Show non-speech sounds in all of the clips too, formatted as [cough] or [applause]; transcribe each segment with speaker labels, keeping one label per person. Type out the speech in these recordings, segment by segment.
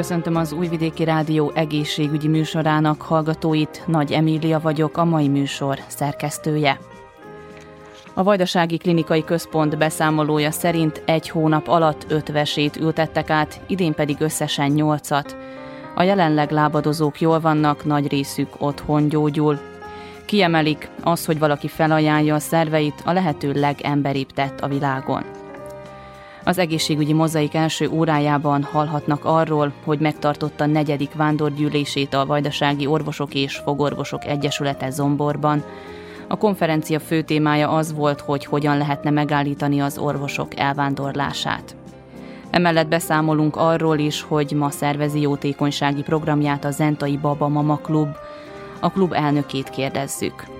Speaker 1: Köszöntöm az Újvidéki Rádió egészségügyi műsorának hallgatóit. Nagy Emília vagyok, a mai műsor szerkesztője. A Vajdasági Klinikai Központ beszámolója szerint egy hónap alatt öt vesét ültettek át, idén pedig összesen nyolcat. A jelenleg lábadozók jól vannak, nagy részük otthon gyógyul. Kiemelik az, hogy valaki felajánlja a szerveit, a lehető legemberibb tett a világon. Az egészségügyi mozaik első órájában hallhatnak arról, hogy megtartotta negyedik vándorgyűlését a Vajdasági Orvosok és Fogorvosok Egyesülete Zomborban. A konferencia fő témája az volt, hogy hogyan lehetne megállítani az orvosok elvándorlását. Emellett beszámolunk arról is, hogy ma szervezi jótékonysági programját a Zentai Baba Mama Klub. A klub elnökét kérdezzük.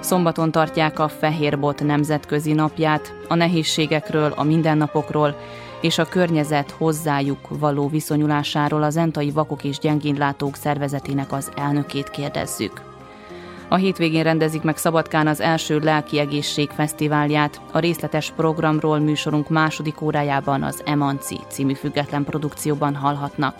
Speaker 1: Szombaton tartják a Fehérbot nemzetközi napját, a nehézségekről, a mindennapokról és a környezet hozzájuk való viszonyulásáról az Entai Vakok és Gyengénlátók szervezetének az elnökét kérdezzük. A hétvégén rendezik meg Szabadkán az első lelki egészség fesztiválját. A részletes programról műsorunk második órájában az Emanci című független produkcióban hallhatnak.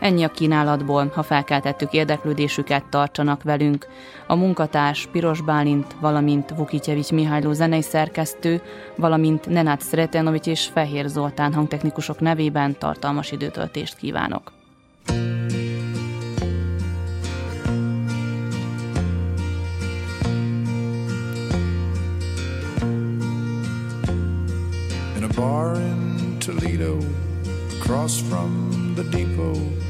Speaker 1: Ennyi a kínálatból, ha felkeltettük érdeklődésüket, tartsanak velünk. A munkatárs Piros Bálint, valamint Vukitjevics Mihályló zenei szerkesztő, valamint Nenát Sretenovics és Fehér Zoltán hangtechnikusok nevében tartalmas időtöltést kívánok.
Speaker 2: In a bar in Toledo, across from the depot,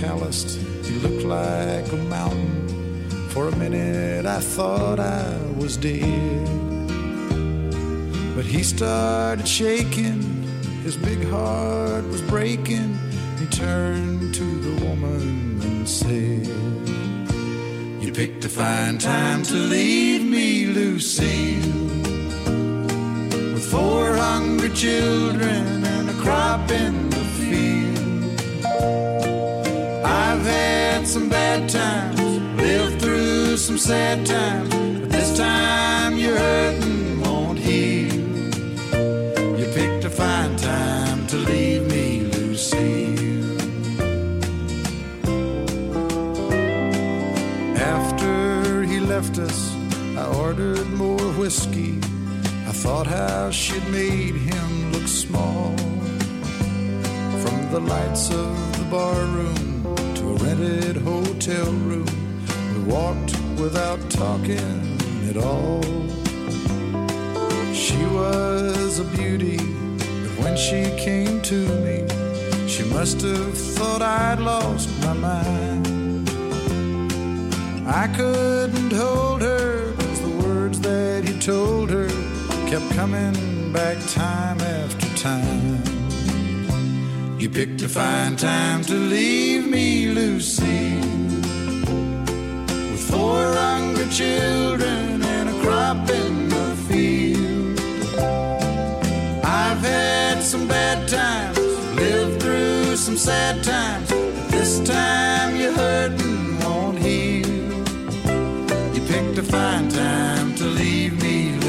Speaker 2: calloused. He looked like a mountain. For a minute I thought I was dead. But he started shaking. His big heart was breaking. He turned to the woman and said, You picked a fine time to leave me, Lucille. With four hungry children and a crop in had some bad times, lived through some sad times, but this time you're hurting won't heal. You picked a fine time to leave me, Lucille. After he left us, I ordered more whiskey. I thought how she'd made him look small. From the lights of the bar room to a rented hotel room, we walked without talking at all. She was a beauty, but when she came to me, she must have thought I'd lost my mind. I couldn't hold her, cause the words that he told her kept coming back time after time. You picked a fine time to leave me, Lucy, with four hungry children and a crop in the field. I've had some bad times, lived through some sad times, but this time you're hurting won't heal. You picked a fine time to leave me. You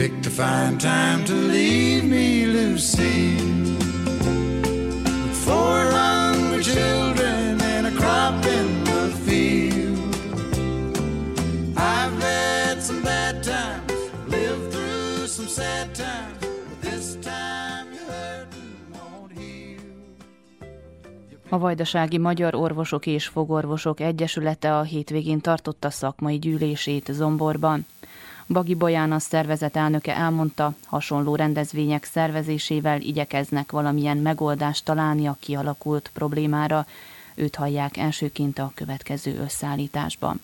Speaker 2: picked a fine time to leave me. With four hungry children and a crop in the field. I've had some bad times, lived through some sad times.
Speaker 1: A Vajdasági Magyar Orvosok és Fogorvosok Egyesülete a hétvégén tartotta szakmai gyűlését Zomborban. Bagi Boján a szervezet elnöke elmondta, hasonló rendezvények szervezésével igyekeznek valamilyen megoldást találni a kialakult problémára. Őt hallják elsőként a következő összeállításban.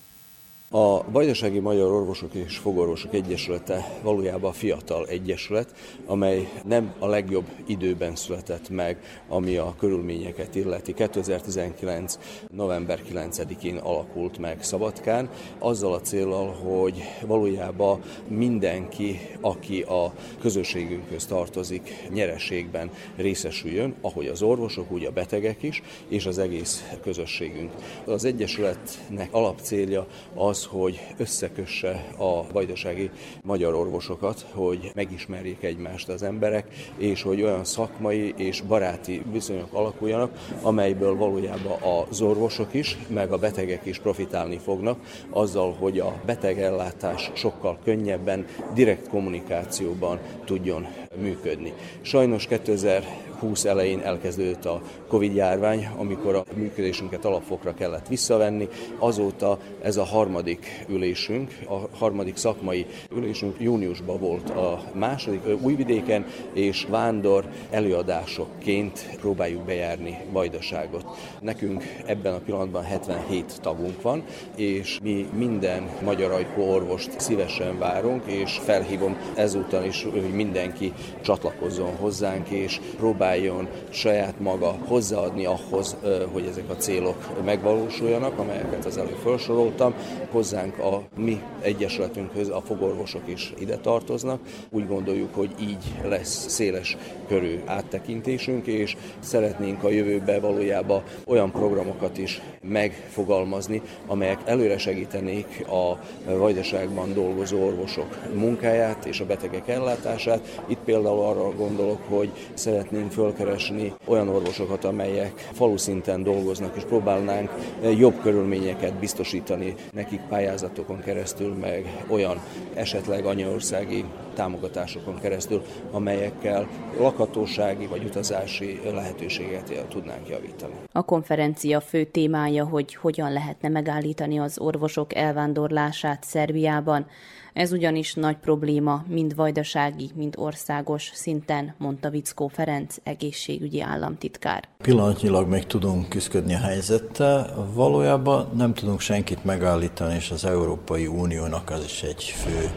Speaker 3: A Vajdasági Magyar Orvosok és Fogorvosok Egyesülete valójában fiatal egyesület, amely nem a legjobb időben született meg, ami a körülményeket illeti. 2019. november 9-én alakult meg Szabadkán, azzal a célral, hogy valójában mindenki, aki a közösségünkhöz tartozik, nyereségben részesüljön, ahogy az orvosok, úgy a betegek is, és az egész közösségünk. Az Egyesületnek alapcélja az, az, hogy összekösse a vajdasági magyar orvosokat, hogy megismerjék egymást az emberek, és hogy olyan szakmai és baráti viszonyok alakuljanak, amelyből valójában az orvosok is, meg a betegek is profitálni fognak, azzal, hogy a betegellátás sokkal könnyebben, direkt kommunikációban tudjon működni. Sajnos 2020 elején elkezdődött a Covid járvány, amikor a működésünket alapfokra kellett visszavenni. Azóta ez a harmadik ülésünk, a harmadik szakmai ülésünk júniusban volt a második Újvidéken, és vándor előadásokként próbáljuk bejárni Vajdaságot. Nekünk ebben a pillanatban 77 tagunk van, és mi minden magyar ajkú orvost szívesen várunk, és felhívom ezúttal is, hogy mindenki csatlakozzon hozzánk, és próbáljon saját maga hozzáadni ahhoz, hogy ezek a célok megvalósuljanak, amelyeket az előbb felsoroltam. Hozzánk a mi egyesületünkhöz a fogorvosok is ide tartoznak. Úgy gondoljuk, hogy így lesz széles körű áttekintésünk, és szeretnénk a jövőbe valójában olyan programokat is megfogalmazni, amelyek előre segítenék a vajdaságban dolgozó orvosok munkáját és a betegek ellátását. Itt például arra gondolok, hogy szeretnénk fölkeresni olyan orvosokat, amelyek falu szinten dolgoznak, és próbálnánk jobb körülményeket biztosítani nekik pályázatokon keresztül, meg olyan esetleg anyaországi támogatásokon keresztül, amelyekkel lakhatósági vagy utazási lehetőséget tudnánk javítani.
Speaker 1: A konferencia fő témája, hogy hogyan lehetne megállítani az orvosok elvándorlását Szerbiában. Ez ugyanis nagy probléma, mind vajdasági, mind országos szinten, mondta Vickó Ferenc, egészségügyi államtitkár.
Speaker 4: Pillanatnyilag még tudunk küzdködni a helyzettel, valójában nem tudunk senkit megállítani, és az Európai Uniónak az is egy fő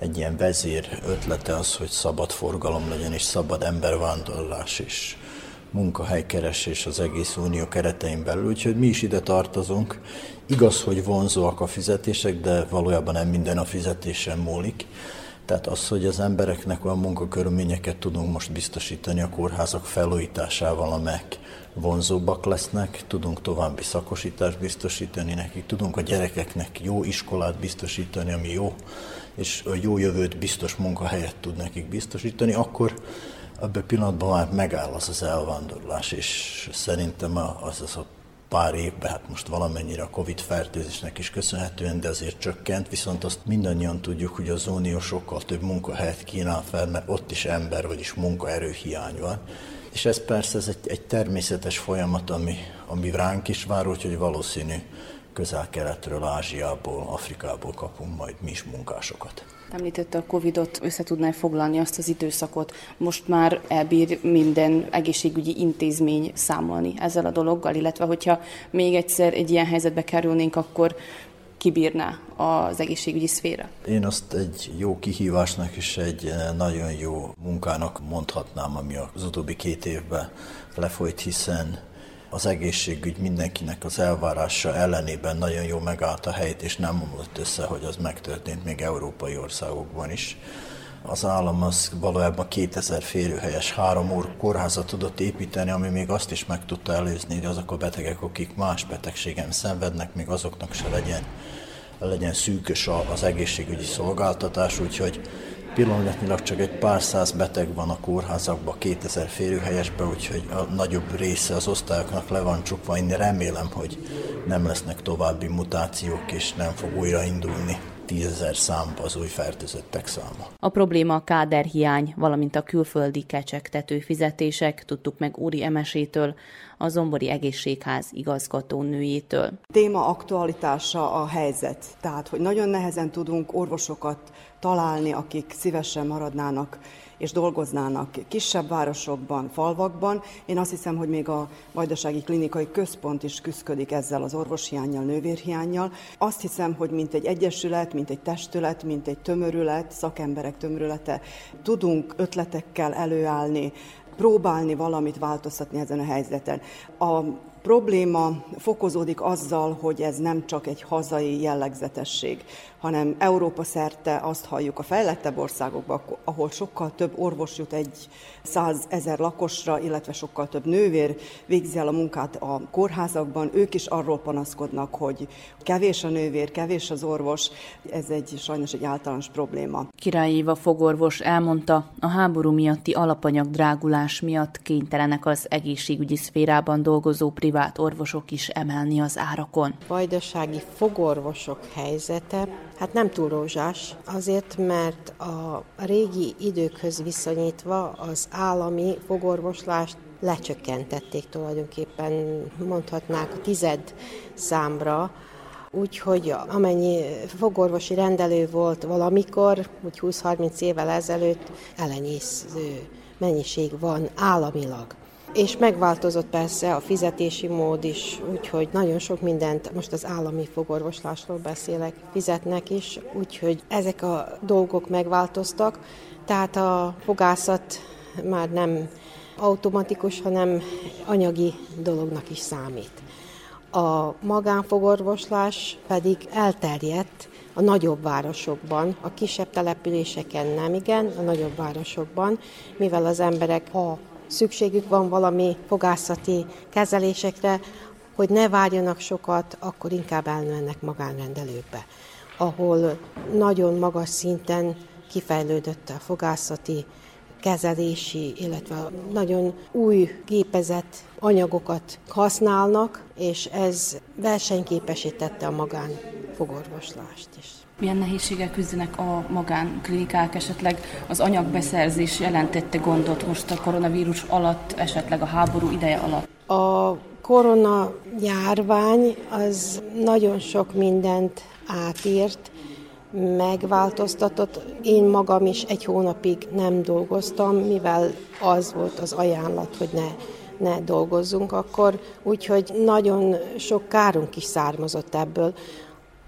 Speaker 4: egy ilyen vezér ötlete az, hogy szabad forgalom legyen, és szabad embervándorlás is munkahelykeresés az egész unió keretein belül, úgyhogy mi is ide tartozunk. Igaz, hogy vonzóak a fizetések, de valójában nem minden a fizetésen múlik. Tehát az, hogy az embereknek olyan munkakörülményeket tudunk most biztosítani a kórházak felújításával, amelyek vonzóbbak lesznek, tudunk további szakosítást biztosítani nekik, tudunk a gyerekeknek jó iskolát biztosítani, ami jó, és a jó jövőt biztos munkahelyet tud nekik biztosítani, akkor ebben a pillanatban már megáll az az elvándorlás, és szerintem az az a pár évben, hát most valamennyire a Covid fertőzésnek is köszönhetően, de azért csökkent, viszont azt mindannyian tudjuk, hogy az Unió sokkal több munkahelyet kínál fel, mert ott is ember, vagyis munkaerő hiány van. És ez persze ez egy, egy természetes folyamat, ami, ami ránk is vár, úgyhogy valószínű közel-keletről, Ázsiából, Afrikából kapunk majd mi is munkásokat.
Speaker 1: Említette a Covid-ot, össze tudná foglalni azt az időszakot. Most már elbír minden egészségügyi intézmény számolni ezzel a dologgal, illetve hogyha még egyszer egy ilyen helyzetbe kerülnénk, akkor kibírná az egészségügyi szféra?
Speaker 4: Én azt egy jó kihívásnak és egy nagyon jó munkának mondhatnám, ami az utóbbi két évben lefolyt, hiszen az egészségügy mindenkinek az elvárása ellenében nagyon jó megállt a helyét, és nem omlott össze, hogy az megtörtént még európai országokban is. Az állam az valójában 2000 férőhelyes három ór kórházat tudott építeni, ami még azt is meg tudta előzni, hogy azok a betegek, akik más betegségen szenvednek, még azoknak se legyen legyen szűkös az egészségügyi szolgáltatás, úgyhogy Pillanatnyilag csak egy pár száz beteg van a kórházakban, 2000 férőhelyesben, úgyhogy a nagyobb része az osztályoknak le van csukva. Én remélem, hogy nem lesznek további mutációk, és nem fog újra indulni tízezer számba az új fertőzöttek száma.
Speaker 1: A probléma a káderhiány, valamint a külföldi kecsegtető fizetések, tudtuk meg Úri Emesétől, a Zombori Egészségház igazgató nőjétől.
Speaker 5: Téma aktualitása a helyzet, tehát hogy nagyon nehezen tudunk orvosokat találni, akik szívesen maradnának és dolgoznának kisebb városokban, falvakban. Én azt hiszem, hogy még a Vajdasági Klinikai Központ is küzdik ezzel az orvoshiányjal, nővérhiányjal. Azt hiszem, hogy mint egy egyesület, mint egy testület, mint egy tömörület, szakemberek tömörülete, tudunk ötletekkel előállni, próbálni valamit változtatni ezen a helyzeten. A probléma fokozódik azzal, hogy ez nem csak egy hazai jellegzetesség, hanem Európa szerte azt halljuk a fejlettebb országokban, ahol sokkal több orvos jut egy százezer lakosra, illetve sokkal több nővér végzi el a munkát a kórházakban, ők is arról panaszkodnak, hogy kevés a nővér, kevés az orvos, ez egy sajnos egy általános probléma.
Speaker 1: Király Éva fogorvos elmondta, a háború miatti alapanyag drágulás miatt kénytelenek az egészségügyi szférában dolgozó privát orvosok is emelni az árakon.
Speaker 6: Vajdasági fogorvosok helyzete Hát nem túl rózsás, azért, mert a régi időkhöz viszonyítva az állami fogorvoslást lecsökkentették tulajdonképpen, mondhatnák a tized számra, Úgyhogy amennyi fogorvosi rendelő volt valamikor, úgy 20-30 évvel ezelőtt, elenyésző mennyiség van államilag. És megváltozott persze a fizetési mód is, úgyhogy nagyon sok mindent, most az állami fogorvoslásról beszélek, fizetnek is, úgyhogy ezek a dolgok megváltoztak, tehát a fogászat már nem automatikus, hanem anyagi dolognak is számít. A magánfogorvoslás pedig elterjedt a nagyobb városokban, a kisebb településeken nem igen, a nagyobb városokban, mivel az emberek a szükségük van valami fogászati kezelésekre, hogy ne várjanak sokat, akkor inkább elmennek magánrendelőkbe, ahol nagyon magas szinten kifejlődött a fogászati kezelési, illetve nagyon új gépezett anyagokat használnak, és ez versenyképesítette a magánfogorvoslást is.
Speaker 1: Milyen nehézségek küzdenek a magánklinikák, esetleg az anyagbeszerzés jelentette gondot most a koronavírus alatt, esetleg a háború ideje alatt?
Speaker 6: A korona járvány az nagyon sok mindent átírt, megváltoztatott. Én magam is egy hónapig nem dolgoztam, mivel az volt az ajánlat, hogy ne, ne dolgozzunk akkor, úgyhogy nagyon sok kárunk is származott ebből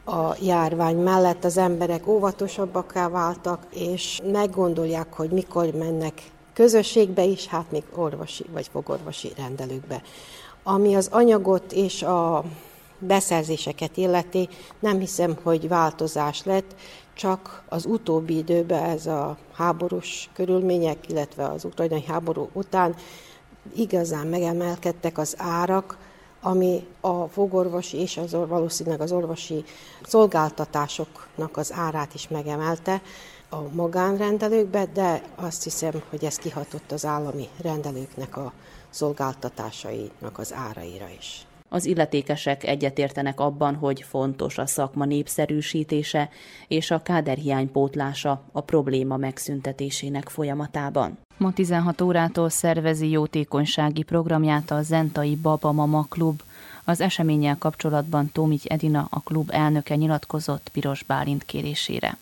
Speaker 6: a járvány mellett az emberek óvatosabbakká váltak, és meggondolják, hogy mikor mennek közösségbe is, hát még orvosi vagy fogorvosi rendelőkbe. Ami az anyagot és a beszerzéseket illeti, nem hiszem, hogy változás lett, csak az utóbbi időben ez a háborús körülmények, illetve az ukrajnai háború után igazán megemelkedtek az árak, ami a fogorvosi és az, valószínűleg az orvosi szolgáltatásoknak az árát is megemelte a magánrendelőkbe, de azt hiszem, hogy ez kihatott az állami rendelőknek a szolgáltatásainak az áraira is.
Speaker 1: Az illetékesek egyetértenek abban, hogy fontos a szakma népszerűsítése és a káderhiány pótlása a probléma megszüntetésének folyamatában. Ma 16 órától szervezi jótékonysági programját a Zentai Baba Mama Klub. Az eseménnyel kapcsolatban Tomigy Edina, a klub elnöke nyilatkozott Piros Bálint kérésére.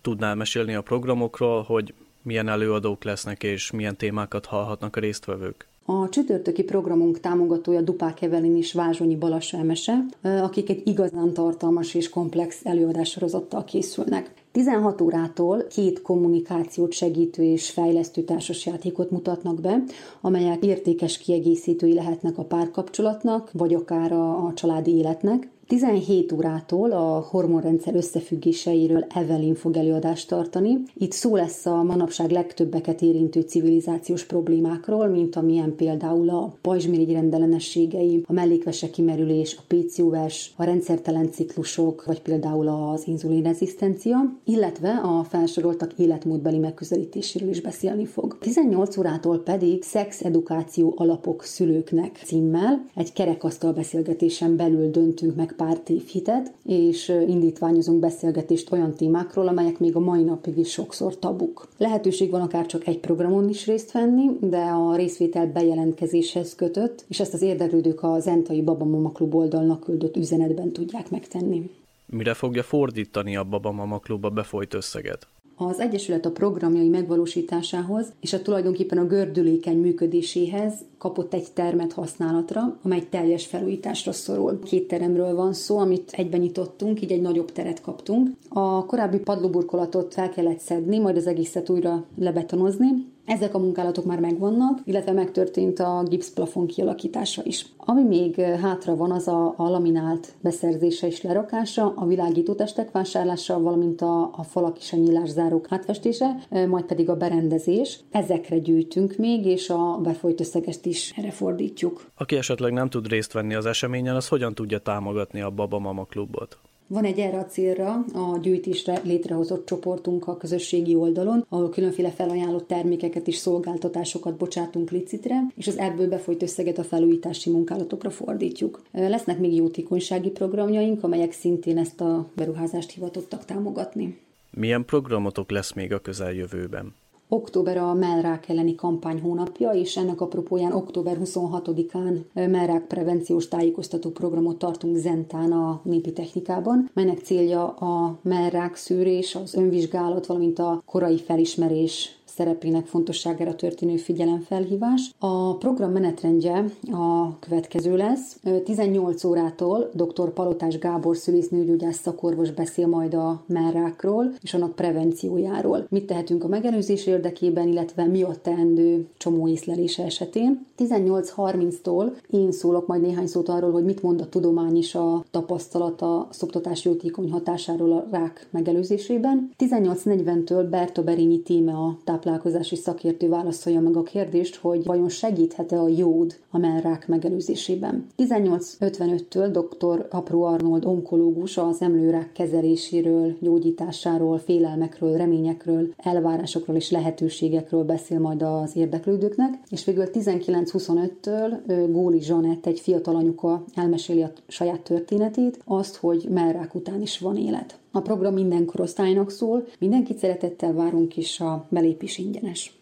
Speaker 7: Tudnál mesélni a programokról, hogy milyen előadók lesznek és milyen témákat hallhatnak a résztvevők?
Speaker 8: A csütörtöki programunk támogatója Dupák Evelin és Vázsonyi Balassa Emese, akik egy igazán tartalmas és komplex előadássorozattal készülnek. 16 órától két kommunikációt segítő és fejlesztő társasjátékot mutatnak be, amelyek értékes kiegészítői lehetnek a párkapcsolatnak, vagy akár a, a családi életnek. 17 órától a hormonrendszer összefüggéseiről Evelyn fog előadást tartani. Itt szó lesz a manapság legtöbbeket érintő civilizációs problémákról, mint amilyen például a pajzsmirigy rendellenességei, a mellékvese kimerülés, a PCOS, a rendszertelen ciklusok, vagy például az inzulinrezisztencia, illetve a felsoroltak életmódbeli megközelítéséről is beszélni fog. 18 órától pedig Szex Edukáció Alapok szülőknek címmel egy kerekasztal beszélgetésen belül döntünk meg pár tévhitet, és indítványozunk beszélgetést olyan témákról, amelyek még a mai napig is sokszor tabuk. Lehetőség van akár csak egy programon is részt venni, de a részvétel bejelentkezéshez kötött, és ezt az érdeklődők a Zentai Babamama Klub oldalnak küldött üzenetben tudják megtenni.
Speaker 7: Mire fogja fordítani a Babamama Klubba befolyt összeget?
Speaker 8: Az Egyesület a programjai megvalósításához és a tulajdonképpen a gördülékeny működéséhez kapott egy termet használatra, amely teljes felújításra szorul. Két teremről van szó, amit egyben nyitottunk, így egy nagyobb teret kaptunk. A korábbi padlóburkolatot fel kellett szedni, majd az egészet újra lebetonozni, ezek a munkálatok már megvannak, illetve megtörtént a gipszplafon kialakítása is. Ami még hátra van, az a, a laminált beszerzése és lerakása, a világító testek vásárlása, valamint a, a falak és a nyílászárók átfestése, majd pedig a berendezés. Ezekre gyűjtünk még, és a befolyt összegest is erre fordítjuk.
Speaker 7: Aki esetleg nem tud részt venni az eseményen, az hogyan tudja támogatni a Baba Mama klubot?
Speaker 8: Van egy erre a célra a gyűjtésre létrehozott csoportunk a közösségi oldalon, ahol különféle felajánlott termékeket és szolgáltatásokat bocsátunk licitre, és az ebből befolyt összeget a felújítási munkálatokra fordítjuk. Lesznek még jótékonysági programjaink, amelyek szintén ezt a beruházást hivatottak támogatni.
Speaker 7: Milyen programotok lesz még a közeljövőben?
Speaker 8: Október a mellrák elleni kampány hónapja, és ennek apropóján október 26-án mellrák prevenciós tájékoztató programot tartunk Zentán a népi technikában, melynek célja a mellrák szűrés, az önvizsgálat, valamint a korai felismerés szerepének fontosságára történő figyelemfelhívás. A program menetrendje a következő lesz. 18 órától dr. Palotás Gábor szülésznőgyógyász szakorvos beszél majd a merrákról és annak prevenciójáról. Mit tehetünk a megelőzés érdekében, illetve mi a teendő csomó észlelése esetén. 18.30-tól én szólok majd néhány szót arról, hogy mit mond a tudomány és a tapasztalata a szoktatás jótékony hatásáról a rák megelőzésében. 18.40-től Berta Berényi tíme a táp táplálkozási szakértő válaszolja meg a kérdést, hogy vajon segíthet-e a jód a mellrák megelőzésében. 1855-től dr. Apró Arnold onkológus az emlőrák kezeléséről, gyógyításáról, félelmekről, reményekről, elvárásokról és lehetőségekről beszél majd az érdeklődőknek, és végül 1925-től Góli Zsanett, egy fiatal anyuka elmeséli a saját történetét, azt, hogy mellrák után is van élet. A program minden korosztálynak szól, mindenkit szeretettel várunk, és a belépés ingyenes.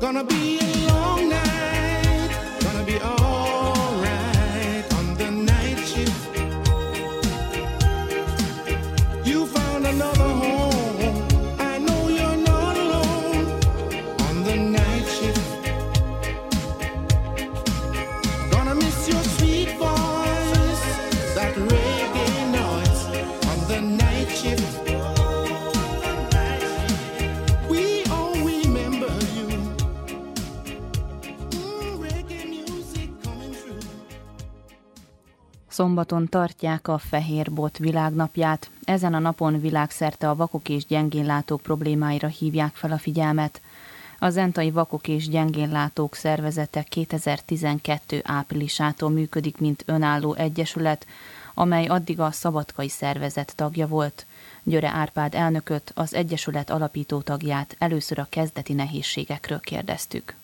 Speaker 8: Gonna be a long night, gonna be all.
Speaker 1: Szombaton tartják a Fehér Bot világnapját. Ezen a napon világszerte a vakok és gyengénlátók problémáira hívják fel a figyelmet. A Zentai Vakok és Gyengénlátók Szervezete 2012. áprilisától működik, mint önálló egyesület, amely addig a Szabadkai Szervezet tagja volt. Györe Árpád elnököt, az Egyesület alapító tagját először a kezdeti nehézségekről kérdeztük.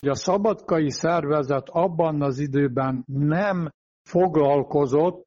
Speaker 9: A szabadkai szervezet abban az időben nem foglalkozott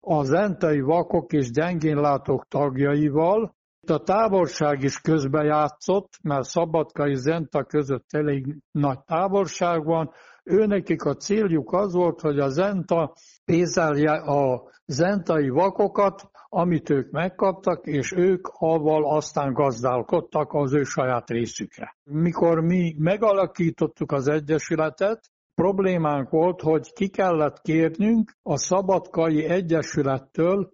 Speaker 9: az entai vakok és gyengénlátók tagjaival. A távolság is közbejátszott, mert Szabadkai Zenta között elég nagy távolság van. Őnekik a céljuk az volt, hogy a Zenta pénzelje a zentai vakokat, amit ők megkaptak, és ők avval aztán gazdálkodtak az ő saját részükre. Mikor mi megalakítottuk az Egyesületet, problémánk volt, hogy ki kellett kérnünk a Szabadkai Egyesülettől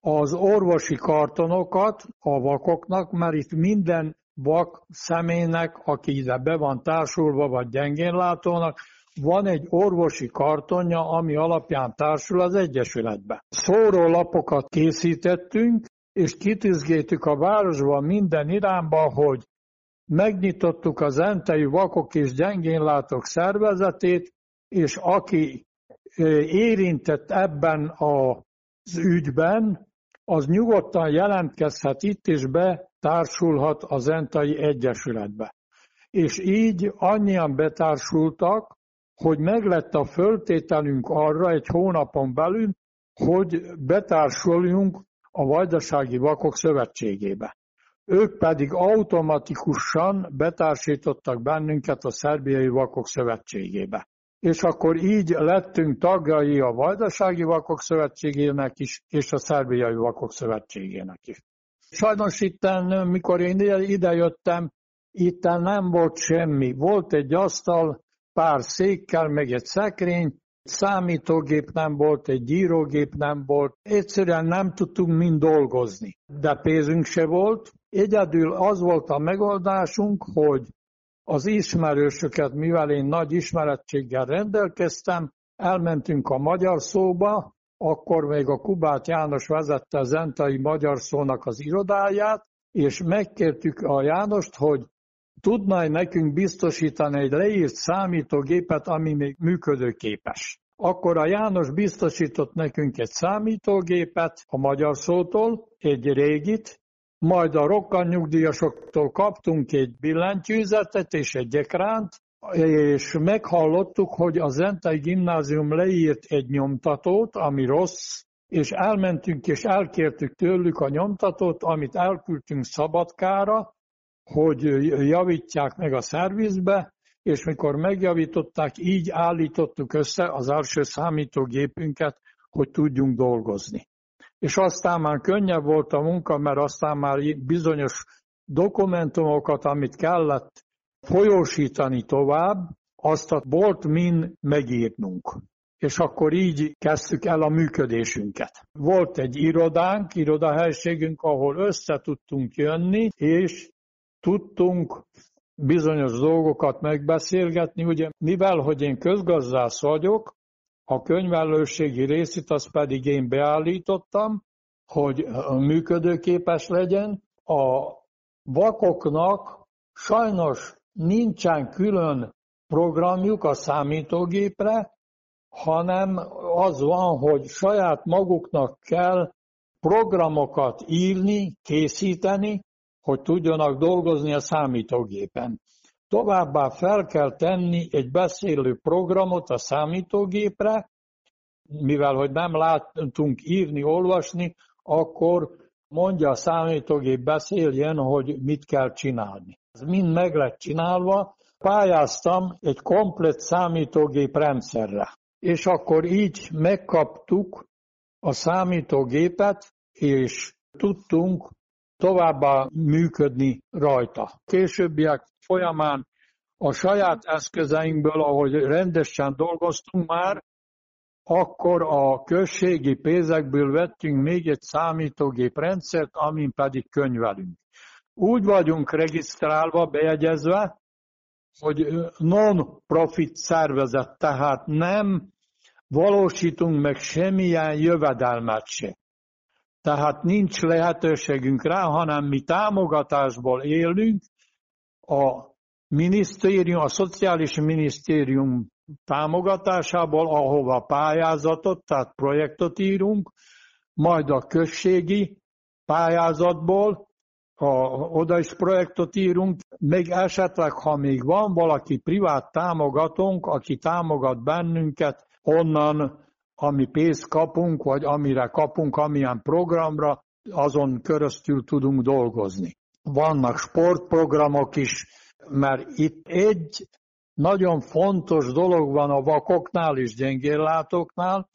Speaker 9: az orvosi kartonokat a vakoknak, mert itt minden vak személynek, aki ide be van társulva, vagy gyengénlátónak, van egy orvosi kartonja, ami alapján társul az Egyesületbe. Szórólapokat készítettünk, és kitizgéltük a városban minden irányba, hogy megnyitottuk az Entei Vakok és Gyengénlátók szervezetét, és aki érintett ebben az ügyben, az nyugodtan jelentkezhet itt, és betársulhat az Entai Egyesületbe. És így annyian betársultak, hogy meglett a föltételünk arra egy hónapon belül, hogy betársuljunk a Vajdasági Vakok Szövetségébe. Ők pedig automatikusan betársítottak bennünket a Szerbiai Vakok Szövetségébe. És akkor így lettünk tagjai a Vajdasági Vakok Szövetségének is, és a Szerbiai Vakok Szövetségének is. Sajnos itten, mikor én idejöttem, itten nem volt semmi. Volt egy asztal, pár székkel, meg egy szekrény, számítógép nem volt, egy gyírógép nem volt. Egyszerűen nem tudtunk mind dolgozni. De pénzünk se volt, Egyedül az volt a megoldásunk, hogy az ismerősöket, mivel én nagy ismerettséggel rendelkeztem, elmentünk a magyar szóba, akkor még a Kubát János vezette a Zentai Magyar Szónak az irodáját, és megkértük a Jánost, hogy tudna nekünk biztosítani egy leírt számítógépet, ami még működőképes. Akkor a János biztosított nekünk egy számítógépet a magyar szótól, egy régit, majd a rokkan nyugdíjasoktól kaptunk egy billentyűzetet és egy ekránt, és meghallottuk, hogy a Zentai Gimnázium leírt egy nyomtatót, ami rossz, és elmentünk és elkértük tőlük a nyomtatót, amit elküldtünk Szabadkára, hogy javítják meg a szervizbe, és mikor megjavították, így állítottuk össze az első számítógépünket, hogy tudjunk dolgozni és aztán már könnyebb volt a munka, mert aztán már bizonyos dokumentumokat, amit kellett folyósítani tovább, azt a bolt min megírnunk. És akkor így kezdtük el a működésünket. Volt egy irodánk, irodahelységünk, ahol össze tudtunk jönni, és tudtunk bizonyos dolgokat megbeszélgetni. Ugye, mivel, hogy én közgazdász vagyok, a könyvelőségi részét azt pedig én beállítottam, hogy működőképes legyen. A vakoknak sajnos nincsen külön programjuk a számítógépre, hanem az van, hogy saját maguknak kell programokat írni, készíteni, hogy tudjanak dolgozni a számítógépen. Továbbá fel kell tenni egy beszélő programot a számítógépre, mivel hogy nem látunk írni, olvasni, akkor mondja a számítógép beszéljen, hogy mit kell csinálni. Ez mind meg lett csinálva, pályáztam egy komplet számítógép rendszerre. És akkor így megkaptuk a számítógépet, és tudtunk továbbá működni rajta. Későbbiek folyamán a saját eszközeinkből, ahogy rendesen dolgoztunk már, akkor a községi pénzekből vettünk még egy számítógép rendszert, amin pedig könyvelünk. Úgy vagyunk regisztrálva, bejegyezve, hogy non-profit szervezet, tehát nem valósítunk meg semmilyen jövedelmet se. Tehát nincs lehetőségünk rá, hanem mi támogatásból élünk, a minisztérium, a szociális minisztérium támogatásából, ahova pályázatot, tehát projektot írunk, majd a községi pályázatból, a, oda is projektot írunk, még esetleg, ha még van valaki privát támogatónk, aki támogat bennünket, onnan, ami pénzt kapunk, vagy amire kapunk, amilyen programra, azon köröztül tudunk dolgozni. Vannak sportprogramok is, mert itt egy nagyon fontos dolog van a vakoknál és gyengéllátóknál,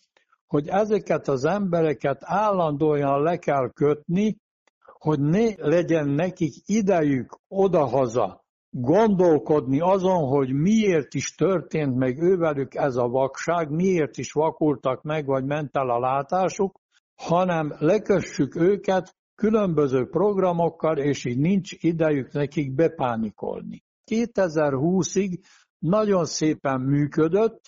Speaker 9: hogy ezeket az embereket állandóan le kell kötni, hogy ne legyen nekik idejük odahaza gondolkodni azon, hogy miért is történt meg ővelük ez a vakság, miért is vakultak meg, vagy ment el a látásuk, hanem lekössük őket különböző programokkal, és így nincs idejük nekik bepánikolni. 2020-ig nagyon szépen működött,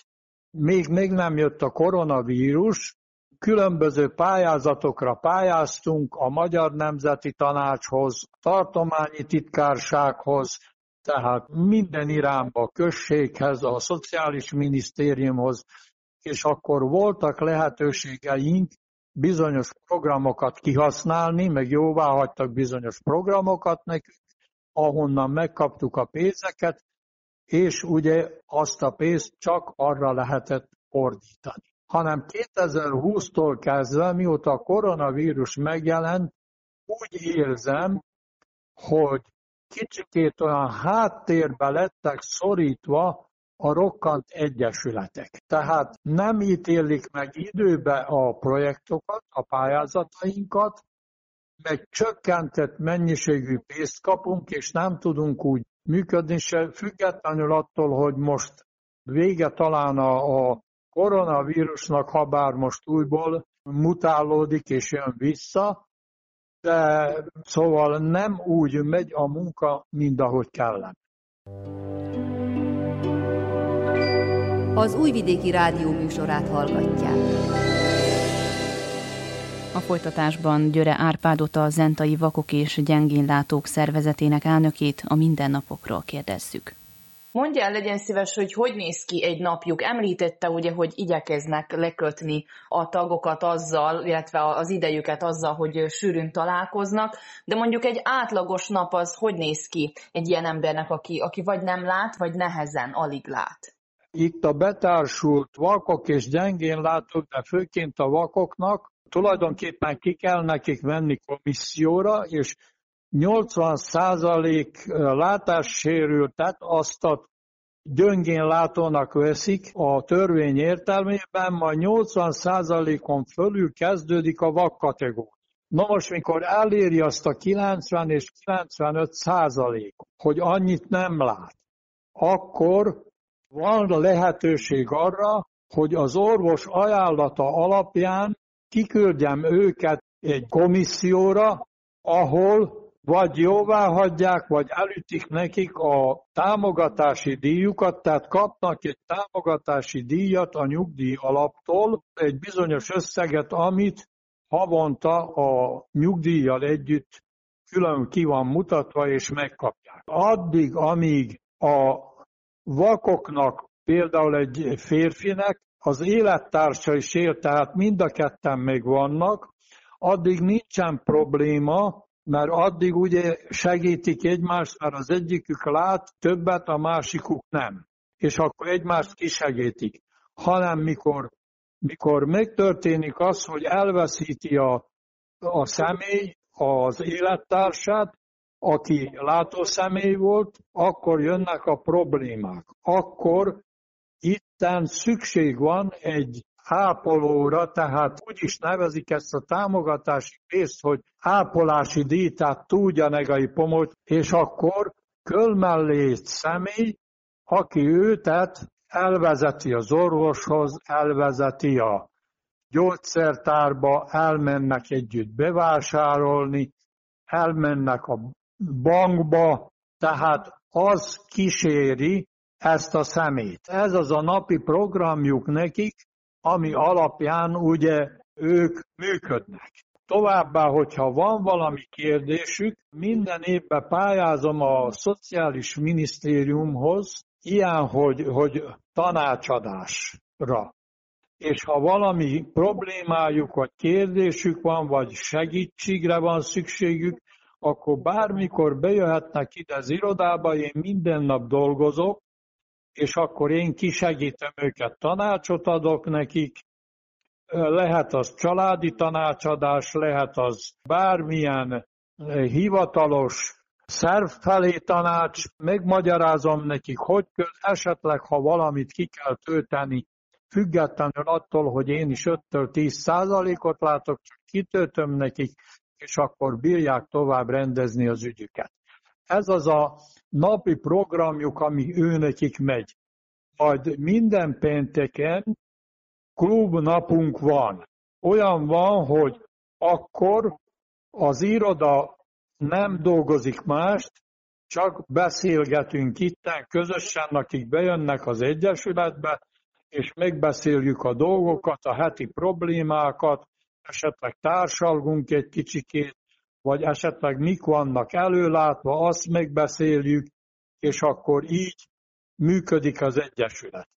Speaker 9: még, még nem jött a koronavírus, különböző pályázatokra pályáztunk a Magyar Nemzeti Tanácshoz, tartományi titkársághoz, tehát minden irányba, a községhez, a Szociális Minisztériumhoz, és akkor voltak lehetőségeink bizonyos programokat kihasználni, meg jóvá hagytak bizonyos programokat nekünk, ahonnan megkaptuk a pénzeket, és ugye azt a pénzt csak arra lehetett fordítani. Hanem 2020-tól kezdve, mióta a koronavírus megjelent, úgy érzem, hogy kicsikét olyan háttérbe lettek szorítva a rokkant egyesületek. Tehát nem ítélik meg időbe a projektokat, a pályázatainkat, meg csökkentett mennyiségű pénzt kapunk, és nem tudunk úgy működni se, függetlenül attól, hogy most vége talán a, a koronavírusnak, ha bár most újból mutálódik és jön vissza, de szóval nem úgy megy a munka, mint ahogy kellene.
Speaker 10: Az Újvidéki Rádió műsorát hallgatják.
Speaker 1: A folytatásban Györe Árpádot a Zentai Vakok és Gyengénlátók szervezetének elnökét a mindennapokról kérdezzük.
Speaker 11: Mondja el, legyen szíves, hogy hogy néz ki egy napjuk. Említette ugye, hogy igyekeznek lekötni a tagokat azzal, illetve az idejüket azzal, hogy sűrűn találkoznak, de mondjuk egy átlagos nap az hogy néz ki egy ilyen embernek, aki, aki vagy nem lát, vagy nehezen alig lát?
Speaker 9: Itt a betársult vakok és gyengén látók, de főként a vakoknak tulajdonképpen ki kell nekik menni komisszióra, és 80 százalék látássérültet azt a gyöngén látónak veszik a törvény értelmében, majd 80%-on fölül kezdődik a vak kategória. Na most, mikor eléri azt a 90 és 95 százalék, hogy annyit nem lát, akkor van lehetőség arra, hogy az orvos ajánlata alapján kiküldjem őket egy komisszióra, ahol vagy jóvá hagyják, vagy elütik nekik a támogatási díjukat, tehát kapnak egy támogatási díjat a nyugdíj alaptól, egy bizonyos összeget, amit havonta a nyugdíjjal együtt külön ki van mutatva, és megkapják. Addig, amíg a vakoknak, például egy férfinek, az élettársa is él, tehát mind a ketten még vannak, addig nincsen probléma, mert addig ugye segítik egymást, mert az egyikük lát többet, a másikuk nem. És akkor egymást kisegítik. Hanem mikor, mikor megtörténik az, hogy elveszíti a, a személy az élettársát, aki látó személy volt, akkor jönnek a problémák. Akkor itten szükség van egy ápolóra, tehát úgy is nevezik ezt a támogatási részt, hogy ápolási díj, tehát tudja negai pomot, és akkor kölmellé személy, aki őtet elvezeti az orvoshoz, elvezeti a gyógyszertárba, elmennek együtt bevásárolni, elmennek a bankba, tehát az kíséri ezt a szemét. Ez az a napi programjuk nekik, ami alapján ugye ők működnek. Továbbá, hogyha van valami kérdésük, minden évben pályázom a Szociális Minisztériumhoz, ilyen, hogy, hogy tanácsadásra. És ha valami problémájuk, vagy kérdésük van, vagy segítségre van szükségük, akkor bármikor bejöhetnek ide az irodába, én minden nap dolgozok, és akkor én kisegítem őket, tanácsot adok nekik, lehet az családi tanácsadás, lehet az bármilyen hivatalos szerv felé tanács, megmagyarázom nekik, hogy kell, esetleg, ha valamit ki kell tölteni, függetlenül attól, hogy én is 5-10 százalékot látok, csak kitöltöm nekik, és akkor bírják tovább rendezni az ügyüket. Ez az a napi programjuk, ami őnekik megy. Majd minden pénteken klub napunk van. Olyan van, hogy akkor az iroda nem dolgozik mást, csak beszélgetünk itten közösen, akik bejönnek az Egyesületbe, és megbeszéljük a dolgokat, a heti problémákat, esetleg társalgunk egy kicsikét, vagy esetleg mik vannak előlátva, azt megbeszéljük, és akkor így működik az Egyesület.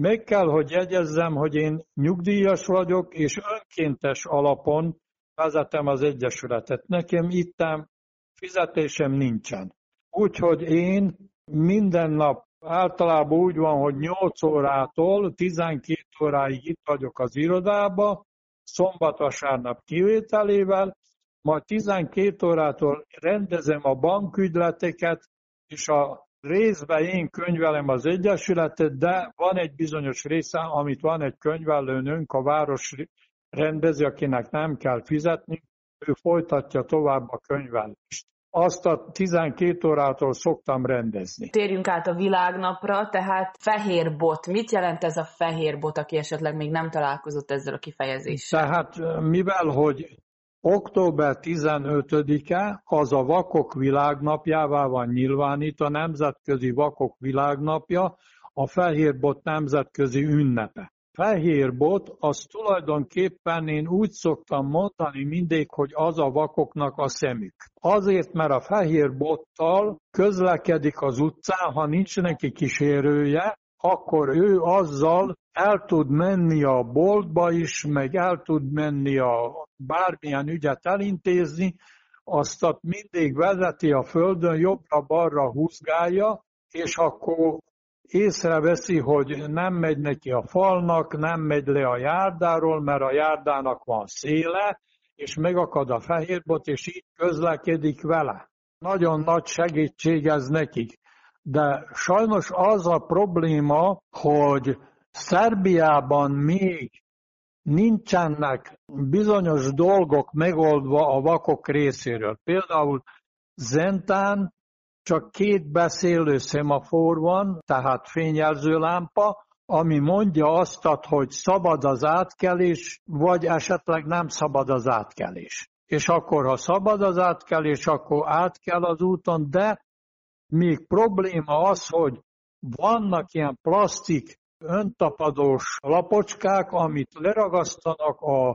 Speaker 9: Meg kell, hogy jegyezzem, hogy én nyugdíjas vagyok, és önkéntes alapon vezetem az Egyesületet. Nekem ittem fizetésem nincsen. Úgyhogy én minden nap általában úgy van, hogy 8 órától 12 óráig itt vagyok az irodába, szombat-vasárnap kivételével, majd 12 órától rendezem a bankügyleteket, és a részben én könyvelem az Egyesületet, de van egy bizonyos része, amit van egy könyvelőnünk, a város rendezi, akinek nem kell fizetni, ő folytatja tovább a könyvelést. Azt a 12 órától szoktam rendezni.
Speaker 11: Térjünk át a világnapra, tehát fehér bot. Mit jelent ez a fehér bot, aki esetleg még nem találkozott ezzel a kifejezéssel?
Speaker 9: Tehát mivel, hogy Október 15-e az a Vakok Világnapjává van nyilvánítva, Nemzetközi Vakok Világnapja, a Fehérbot nemzetközi ünnepe. Fehérbot az tulajdonképpen én úgy szoktam mondani mindig, hogy az a vakoknak a szemük. Azért, mert a fehérbottal közlekedik az utcán, ha nincs neki kísérője, akkor ő azzal el tud menni a boltba is, meg el tud menni a bármilyen ügyet elintézni, azt mindig vezeti a földön, jobbra-balra húzgálja, és akkor észreveszi, hogy nem megy neki a falnak, nem megy le a járdáról, mert a járdának van széle, és megakad a fehérbot, és így közlekedik vele. Nagyon nagy segítség ez nekik. de sajnos az a probléma, hogy Szerbiában még nincsenek bizonyos dolgok megoldva a vakok részéről. Például Zentán csak két beszélő szemafor van, tehát fényjelző lámpa, ami mondja azt, hogy szabad az átkelés, vagy esetleg nem szabad az átkelés. És akkor, ha szabad az átkelés, akkor át kell az úton, de még probléma az, hogy vannak ilyen plastik öntapadós lapocskák, amit leragasztanak a,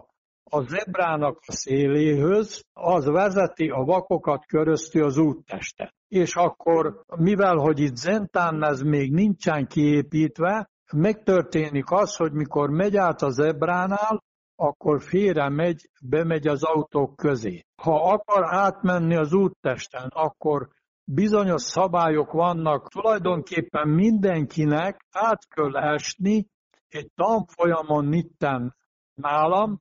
Speaker 9: a zebrának a széléhöz, az vezeti a vakokat köröztül az úttesten. És akkor, mivel hogy itt Zentán ez még nincsen kiépítve, megtörténik az, hogy mikor megy át a zebránál, akkor félre megy, bemegy az autók közé. Ha akar átmenni az úttesten, akkor bizonyos szabályok vannak, tulajdonképpen mindenkinek át kell esni egy tanfolyamon nitten nálam,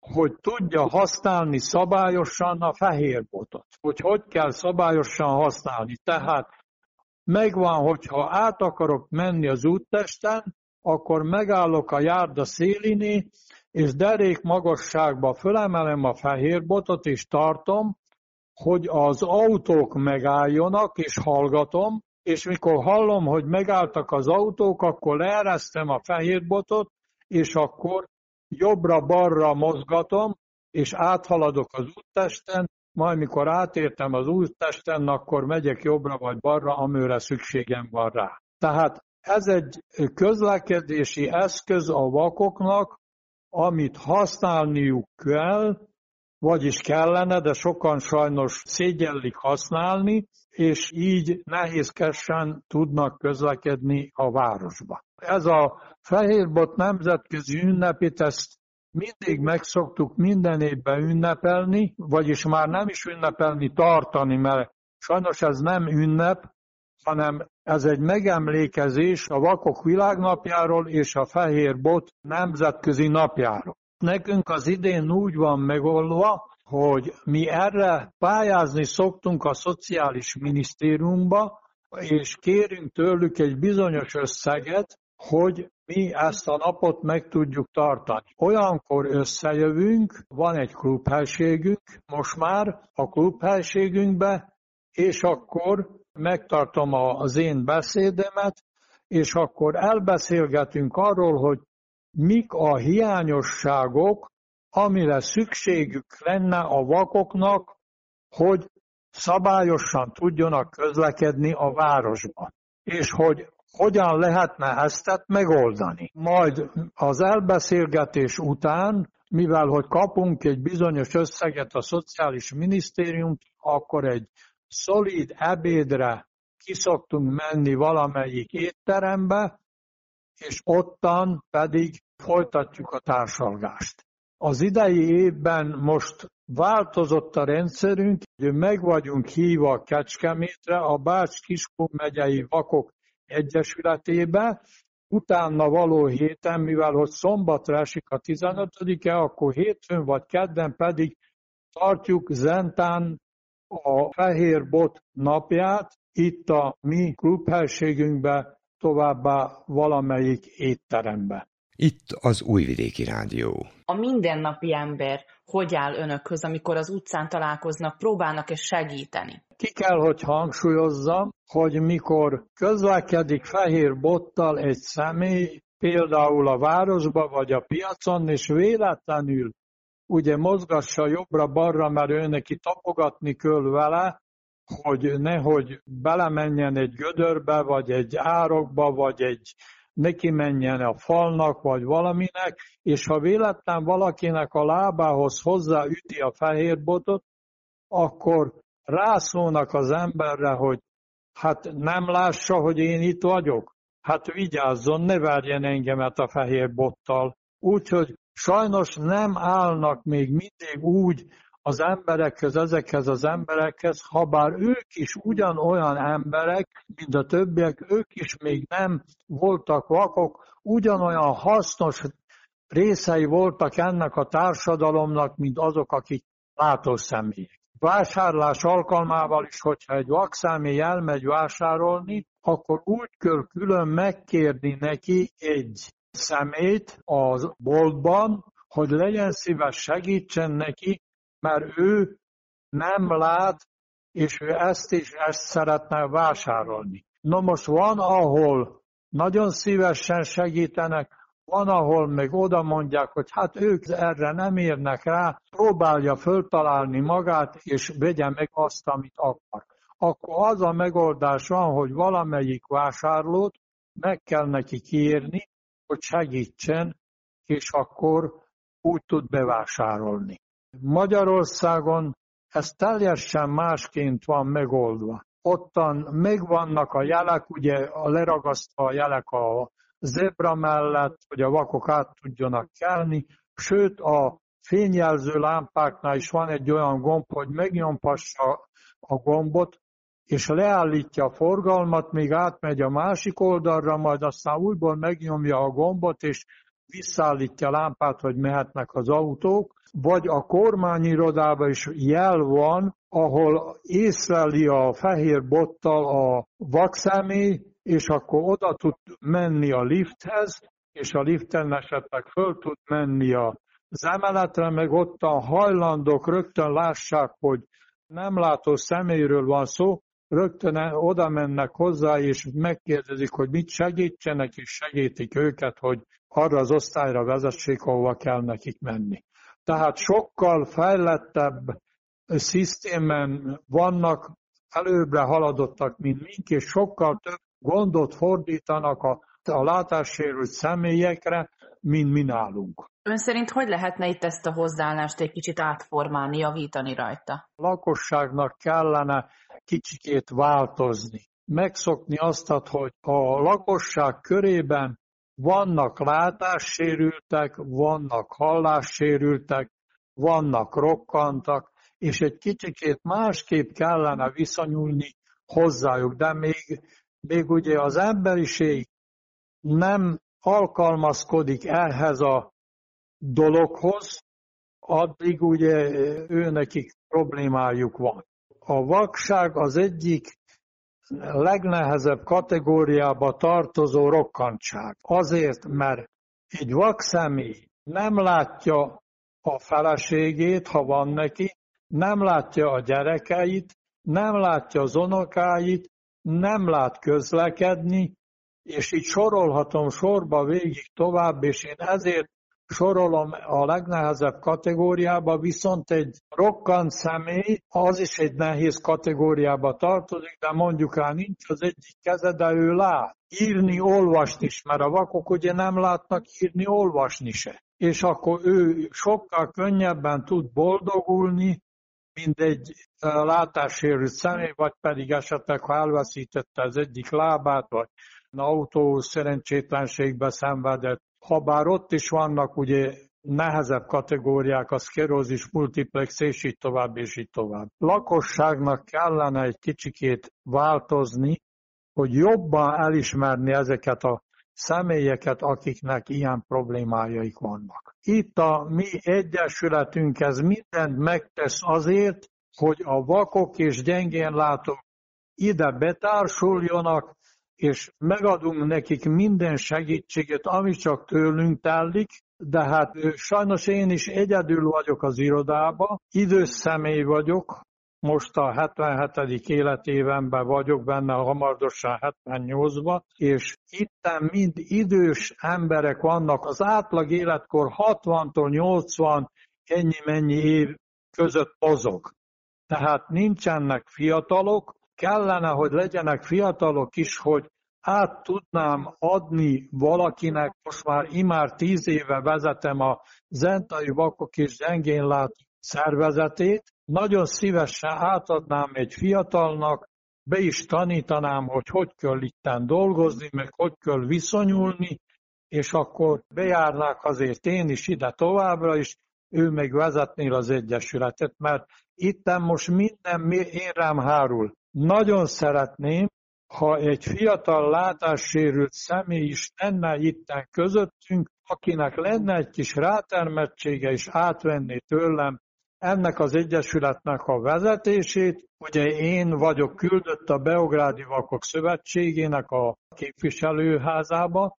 Speaker 9: hogy tudja használni szabályosan a fehér botot. Hogy hogy kell szabályosan használni. Tehát megvan, hogyha át akarok menni az úttesten, akkor megállok a járda széliné, és derék magasságba fölemelem a fehér botot, és tartom, hogy az autók megálljonak, és hallgatom, és mikor hallom, hogy megálltak az autók, akkor leeresztem a fehér botot, és akkor jobbra-balra mozgatom, és áthaladok az úttesten, majd mikor átértem az úttesten, akkor megyek jobbra vagy balra, amőre szükségem van rá. Tehát ez egy közlekedési eszköz a vakoknak, amit használniuk kell, vagyis kellene, de sokan sajnos szégyellik használni, és így nehézkesen tudnak közlekedni a városba. Ez a Fehérbot nemzetközi ünnepét, ezt mindig megszoktuk minden évben ünnepelni, vagyis már nem is ünnepelni, tartani, mert sajnos ez nem ünnep, hanem ez egy megemlékezés a Vakok Világnapjáról és a Fehér Bot nemzetközi napjáról. Nekünk az idén úgy van megoldva, hogy mi erre pályázni szoktunk a Szociális Minisztériumba, és kérünk tőlük egy bizonyos összeget, hogy mi ezt a napot meg tudjuk tartani. Olyankor összejövünk, van egy klubhelységünk most már a klubhelységünkbe, és akkor megtartom az én beszédemet, és akkor elbeszélgetünk arról, hogy mik a hiányosságok, amire szükségük lenne a vakoknak, hogy szabályosan tudjanak közlekedni a városban, és hogy hogyan lehetne ezt megoldani. Majd az elbeszélgetés után, mivel hogy kapunk egy bizonyos összeget a Szociális Minisztérium, akkor egy szolid ebédre kiszoktunk menni valamelyik étterembe, és ottan pedig folytatjuk a társalgást. Az idei évben most változott a rendszerünk, hogy meg vagyunk hívva a Kecskemétre, a Bács-Kiskun megyei Vakok Egyesületébe, utána való héten, mivel hogy szombatra esik a 15-e, akkor hétfőn vagy kedden pedig tartjuk Zentán a Fehér Bot napját, itt a mi klubhelységünkbe, továbbá valamelyik étterembe.
Speaker 12: Itt az Újvidéki Rádió.
Speaker 11: A mindennapi ember hogy áll önökhöz, amikor az utcán találkoznak, próbálnak-e segíteni?
Speaker 9: Ki kell, hogy hangsúlyozzam, hogy mikor közlekedik fehér bottal egy személy, például a városba vagy a piacon, és véletlenül ugye mozgassa jobbra-balra, mert ő neki tapogatni kell vele, hogy nehogy belemenjen egy gödörbe, vagy egy árokba, vagy egy neki menjen a falnak, vagy valaminek, és ha véletlen valakinek a lábához hozzáüti a fehér botot, akkor rászólnak az emberre, hogy hát nem lássa, hogy én itt vagyok. Hát vigyázzon, ne verjen engemet a fehér bottal. Úgyhogy sajnos nem állnak még mindig úgy az emberekhez, ezekhez az emberekhez, ha bár ők is ugyanolyan emberek, mint a többiek, ők is még nem voltak vakok, ugyanolyan hasznos részei voltak ennek a társadalomnak, mint azok, akik személyek. vásárlás alkalmával is, hogyha egy vakszámély elmegy vásárolni, akkor úgy kell külön megkérni neki egy szemét a boltban, hogy legyen szíves segítsen neki, mert ő nem lát, és ő ezt is ezt szeretne vásárolni. Na most van, ahol nagyon szívesen segítenek, van, ahol még oda mondják, hogy hát ők erre nem érnek rá, próbálja föltalálni magát, és vegye meg azt, amit akar. Akkor az a megoldás van, hogy valamelyik vásárlót meg kell neki kérni, hogy segítsen, és akkor úgy tud bevásárolni. Magyarországon ez teljesen másként van megoldva. Ottan megvannak a jelek, ugye a leragasztva a jelek a zebra mellett, hogy a vakok át tudjanak kelni, sőt a fényjelző lámpáknál is van egy olyan gomb, hogy megnyompassa a gombot, és leállítja a forgalmat, még átmegy a másik oldalra, majd aztán újból megnyomja a gombot, és visszaállítja a lámpát, hogy mehetnek az autók, vagy a kormányirodában is jel van, ahol észleli a fehér bottal a vakszemély, és akkor oda tud menni a lifthez, és a liften esetleg föl tud menni az emeletre, meg ott a hajlandók rögtön lássák, hogy nem látó személyről van szó, rögtön oda mennek hozzá, és megkérdezik, hogy mit segítsenek, és segítik őket, hogy arra az osztályra vezessék, ahova kell nekik menni. Tehát sokkal fejlettebb szisztémen vannak, előbbre haladottak, mint mink, és sokkal több gondot fordítanak a, a látássérült személyekre, mint mi nálunk.
Speaker 11: Ön szerint hogy lehetne itt ezt a hozzáállást egy kicsit átformálni, javítani rajta?
Speaker 9: A lakosságnak kellene kicsikét változni. Megszokni azt, hogy a lakosság körében vannak látássérültek, vannak hallássérültek, vannak rokkantak, és egy kicsikét másképp kellene viszonyulni hozzájuk, de még, még ugye az emberiség nem alkalmazkodik ehhez a dologhoz, addig ugye őnekik problémájuk van. A vakság az egyik legnehezebb kategóriába tartozó rokkantság. Azért, mert egy vakszemély nem látja a feleségét, ha van neki, nem látja a gyerekeit, nem látja az unokáit, nem lát közlekedni, és így sorolhatom sorba végig tovább, és én ezért sorolom a legnehezebb kategóriába, viszont egy rokkant személy, az is egy nehéz kategóriába tartozik, de mondjuk rá nincs az egyik keze, de ő lát. Írni, olvasni is, mert a vakok ugye nem látnak írni, olvasni se. És akkor ő sokkal könnyebben tud boldogulni, mint egy látássérült személy, vagy pedig esetleg, ha elveszítette az egyik lábát, vagy autó szerencsétlenségbe szenvedett, ha bár ott is vannak ugye nehezebb kategóriák, a szkerózis, multiplex, és így tovább, és így tovább. Lakosságnak kellene egy kicsikét változni, hogy jobban elismerni ezeket a személyeket, akiknek ilyen problémájaik vannak. Itt a mi egyesületünk ez mindent megtesz azért, hogy a vakok és gyengén látók ide betársuljanak, és megadunk nekik minden segítséget, ami csak tőlünk tellik, de hát sajnos én is egyedül vagyok az irodába, idős személy vagyok, most a 77. életévenben vagyok benne, hamarosan 78-ba, és itt mind idős emberek vannak, az átlag életkor 60-tól 80 ennyi-mennyi év között mozog. Tehát nincsenek fiatalok, kellene, hogy legyenek fiatalok is, hogy át tudnám adni valakinek, most már imár tíz éve vezetem a Zentai Vakok és Gyengén Lát szervezetét, nagyon szívesen átadnám egy fiatalnak, be is tanítanám, hogy hogy kell itten dolgozni, meg hogy kell viszonyulni, és akkor bejárnák azért én is ide továbbra is, ő meg vezetnél az Egyesületet, mert itten most minden én rám hárul. Nagyon szeretném, ha egy fiatal látássérült személy is lenne itten közöttünk, akinek lenne egy kis rátermettsége és átvenné tőlem ennek az egyesületnek a vezetését. Ugye én vagyok küldött a Beográdi Vakok Szövetségének a képviselőházába,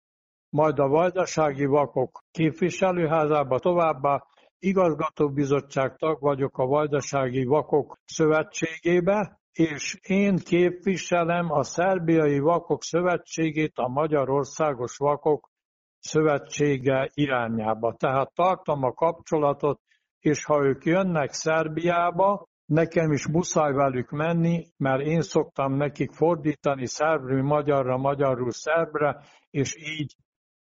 Speaker 9: majd a Vajdasági Vakok képviselőházába továbbá igazgatóbizottság tag vagyok a Vajdasági Vakok Szövetségébe, és én képviselem a Szerbiai Vakok Szövetségét a Magyarországos Vakok Szövetsége irányába. Tehát tartom a kapcsolatot, és ha ők jönnek Szerbiába, nekem is muszáj velük menni, mert én szoktam nekik fordítani szerbről magyarra, magyarul szerbre, és így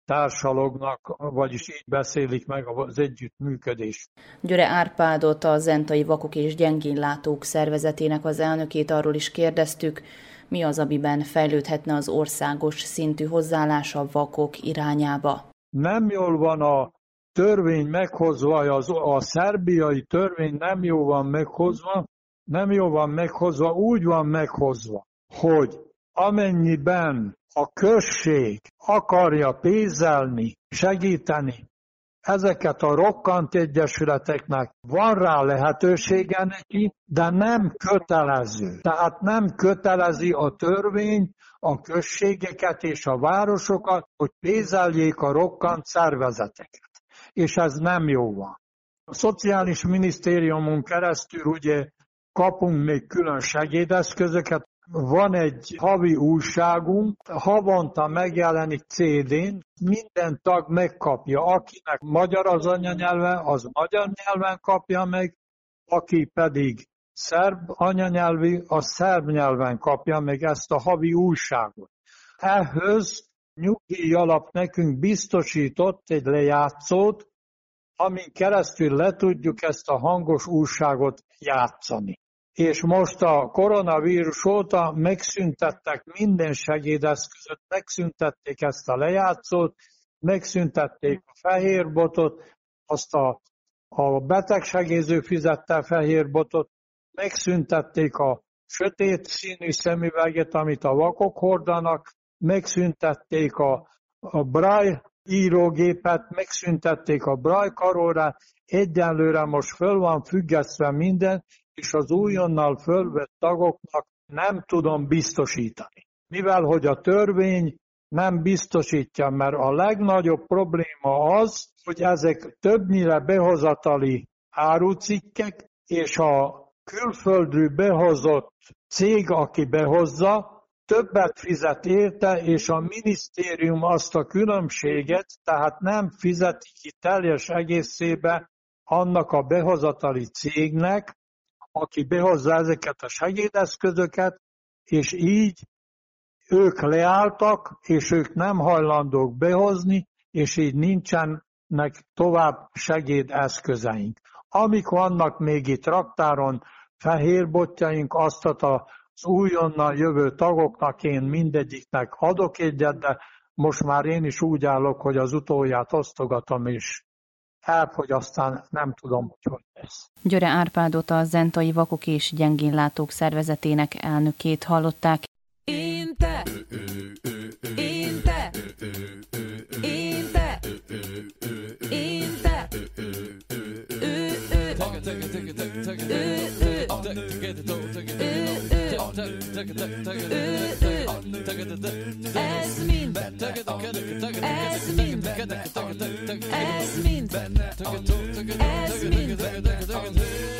Speaker 9: társalognak, vagyis így beszélik meg az együttműködést.
Speaker 1: Györe Árpádot, a Zentai Vakok és Gyengénlátók szervezetének az elnökét arról is kérdeztük, mi az, amiben fejlődhetne az országos szintű hozzáállás a vakok irányába.
Speaker 9: Nem jól van a törvény meghozva, az, a szerbiai törvény nem jó van meghozva, nem jó van meghozva, úgy van meghozva, hogy amennyiben a község akarja pénzelni, segíteni ezeket a rokkant egyesületeknek van rá lehetősége neki, de nem kötelező. Tehát nem kötelezi a törvény a községeket és a városokat, hogy pénzeljék a rokkant szervezeteket. És ez nem jó van. A Szociális Minisztériumon keresztül ugye kapunk még külön segédeszközöket, van egy havi újságunk, havonta megjelenik CD-n, minden tag megkapja. Akinek magyar az anyanyelve, az magyar nyelven kapja meg, aki pedig szerb anyanyelvi, a szerb nyelven kapja meg ezt a havi újságot. Ehhez nyugdíj alap nekünk biztosított egy lejátszót, amin keresztül le tudjuk ezt a hangos újságot játszani és most a koronavírus óta megszüntettek minden segédeszközöt, megszüntették ezt a lejátszót, megszüntették a fehérbotot, azt a, a betegsegélyző fizette fehérbotot, megszüntették a sötét színű szemüveget, amit a vakok hordanak, megszüntették a, a braille írógépet, megszüntették a braille karórát, egyenlőre most föl van függesztve minden, és az újonnal fölvett tagoknak nem tudom biztosítani. Mivel hogy a törvény nem biztosítja, mert a legnagyobb probléma az, hogy ezek többnyire behozatali árucikkek, és a külföldről behozott cég, aki behozza, többet fizet érte, és a minisztérium azt a különbséget, tehát nem fizeti ki teljes egészébe annak a behozatali cégnek, aki behozza ezeket a segédeszközöket, és így ők leálltak, és ők nem hajlandók behozni, és így nincsenek tovább segédeszközeink. Amik vannak még itt raktáron, fehér botjaink, azt az újonnan jövő tagoknak én mindegyiknek adok egyet, de most már én is úgy állok, hogy az utóját osztogatom, és elfogy, aztán nem tudom, hogy hogy lesz.
Speaker 1: Györe Árpádot a Zentai Vakok és Gyengénlátók szervezetének elnökét hallották. Én te! Én te! Én te! Én te! Ez mind, ez mind, ez mind, ez mind.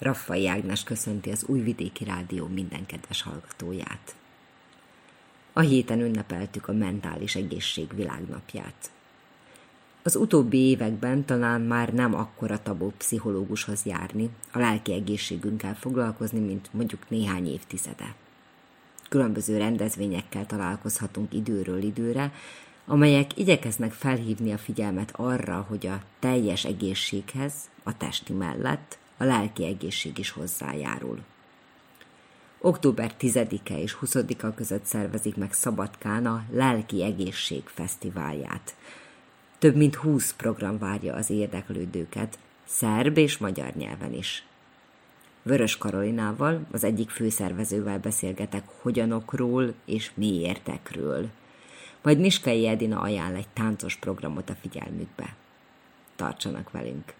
Speaker 13: Raffai Ágnes köszönti az Újvidéki Rádió minden kedves hallgatóját. A héten ünnepeltük a mentális egészség világnapját. Az utóbbi években talán már nem akkora tabó pszichológushoz járni, a lelki egészségünkkel foglalkozni, mint mondjuk néhány évtizede. Különböző rendezvényekkel találkozhatunk időről időre, amelyek igyekeznek felhívni a figyelmet arra, hogy a teljes egészséghez, a testi mellett, a lelki egészség is hozzájárul. Október 10-e és 20-a között szervezik meg Szabadkán a Lelki Egészség Fesztiválját. Több mint 20 program várja az érdeklődőket, szerb és magyar nyelven is. Vörös Karolinával, az egyik főszervezővel beszélgetek hogyanokról és miértekről. Majd Miskai Edina ajánl egy táncos programot a figyelmükbe. Tartsanak velünk!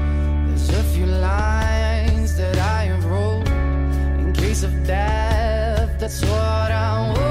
Speaker 13: Few lines that I have wrote in case of death. That's what I want.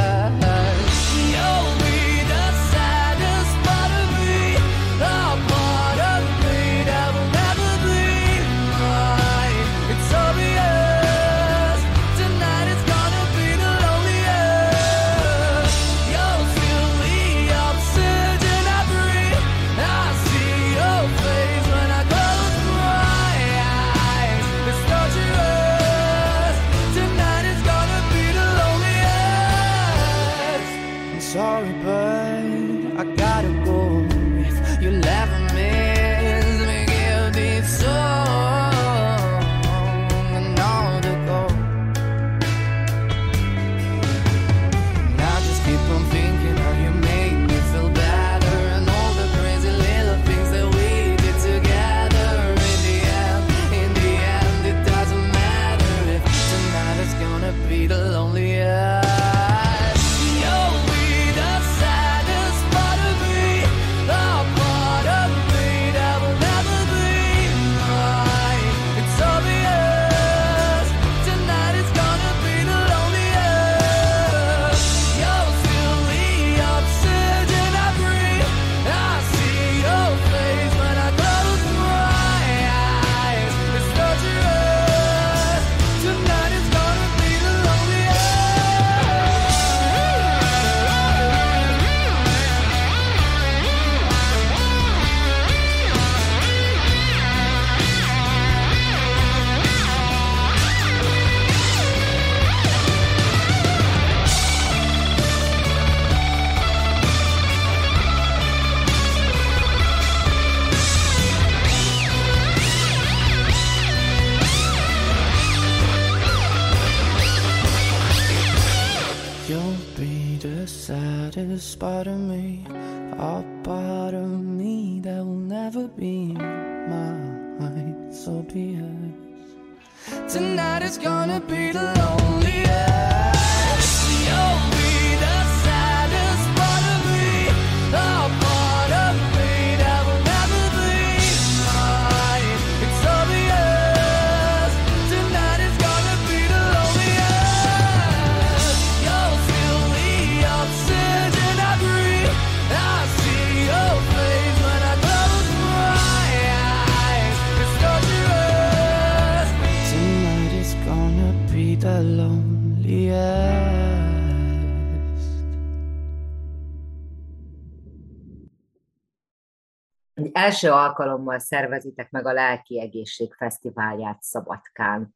Speaker 14: Első alkalommal szervezitek meg a Lelki Egészség Fesztiválját Szabadkán.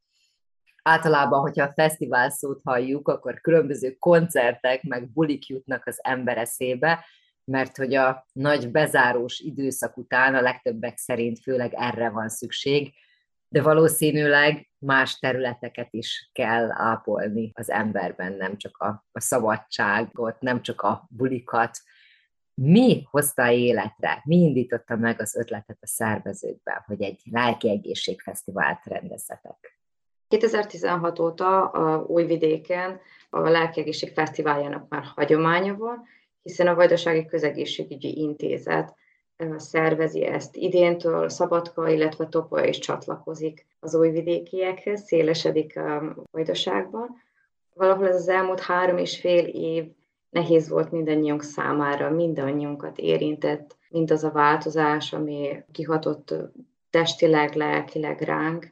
Speaker 14: Általában, hogyha a fesztivál szót halljuk, akkor különböző koncertek, meg bulik jutnak az ember eszébe, mert hogy a nagy bezárós időszak után a legtöbbek szerint főleg erre van szükség, de valószínűleg más területeket is kell ápolni az emberben, nem csak a, a szabadságot, nem csak a bulikat. Mi hozta életre, mi indította meg az ötletet a szervezőkben, hogy egy lelki egészségfesztivált rendezzetek?
Speaker 15: 2016 óta a Újvidéken a Lelkiegészség Fesztiváljának már hagyománya van, hiszen a Vajdasági Közegészségügyi Intézet szervezi ezt idéntől, Szabadka, illetve Topolya is csatlakozik az újvidékiekhez, szélesedik a Vajdaságban. Valahol ez az elmúlt három és fél év nehéz volt mindannyiunk számára, mindannyiunkat érintett, mindaz a változás, ami kihatott testileg, lelkileg ránk.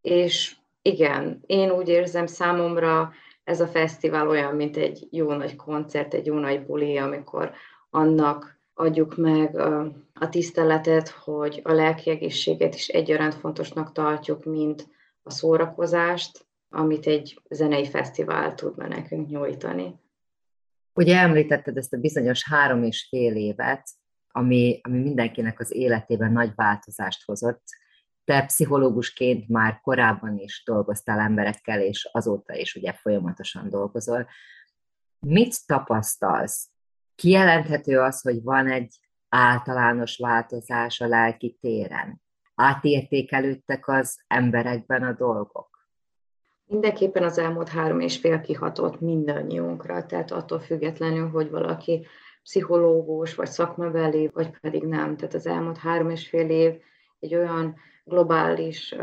Speaker 15: És igen, én úgy érzem számomra ez a fesztivál olyan, mint egy jó nagy koncert, egy jó nagy buli, amikor annak adjuk meg a tiszteletet, hogy a lelki egészséget is egyaránt fontosnak tartjuk, mint a szórakozást, amit egy zenei fesztivál tudna nekünk nyújtani.
Speaker 14: Ugye említetted ezt a bizonyos három és fél évet, ami, ami mindenkinek az életében nagy változást hozott. Te pszichológusként már korábban is dolgoztál emberekkel, és azóta is ugye folyamatosan dolgozol. Mit tapasztalsz Kijelenthető az, hogy van egy általános változás a lelki téren. Átértékelődtek az emberekben a dolgok.
Speaker 15: Mindenképpen az elmúlt három és fél kihatott mindannyiunkra, tehát attól függetlenül, hogy valaki pszichológus, vagy szakmabeli, vagy pedig nem. Tehát az elmúlt három és fél év egy olyan globális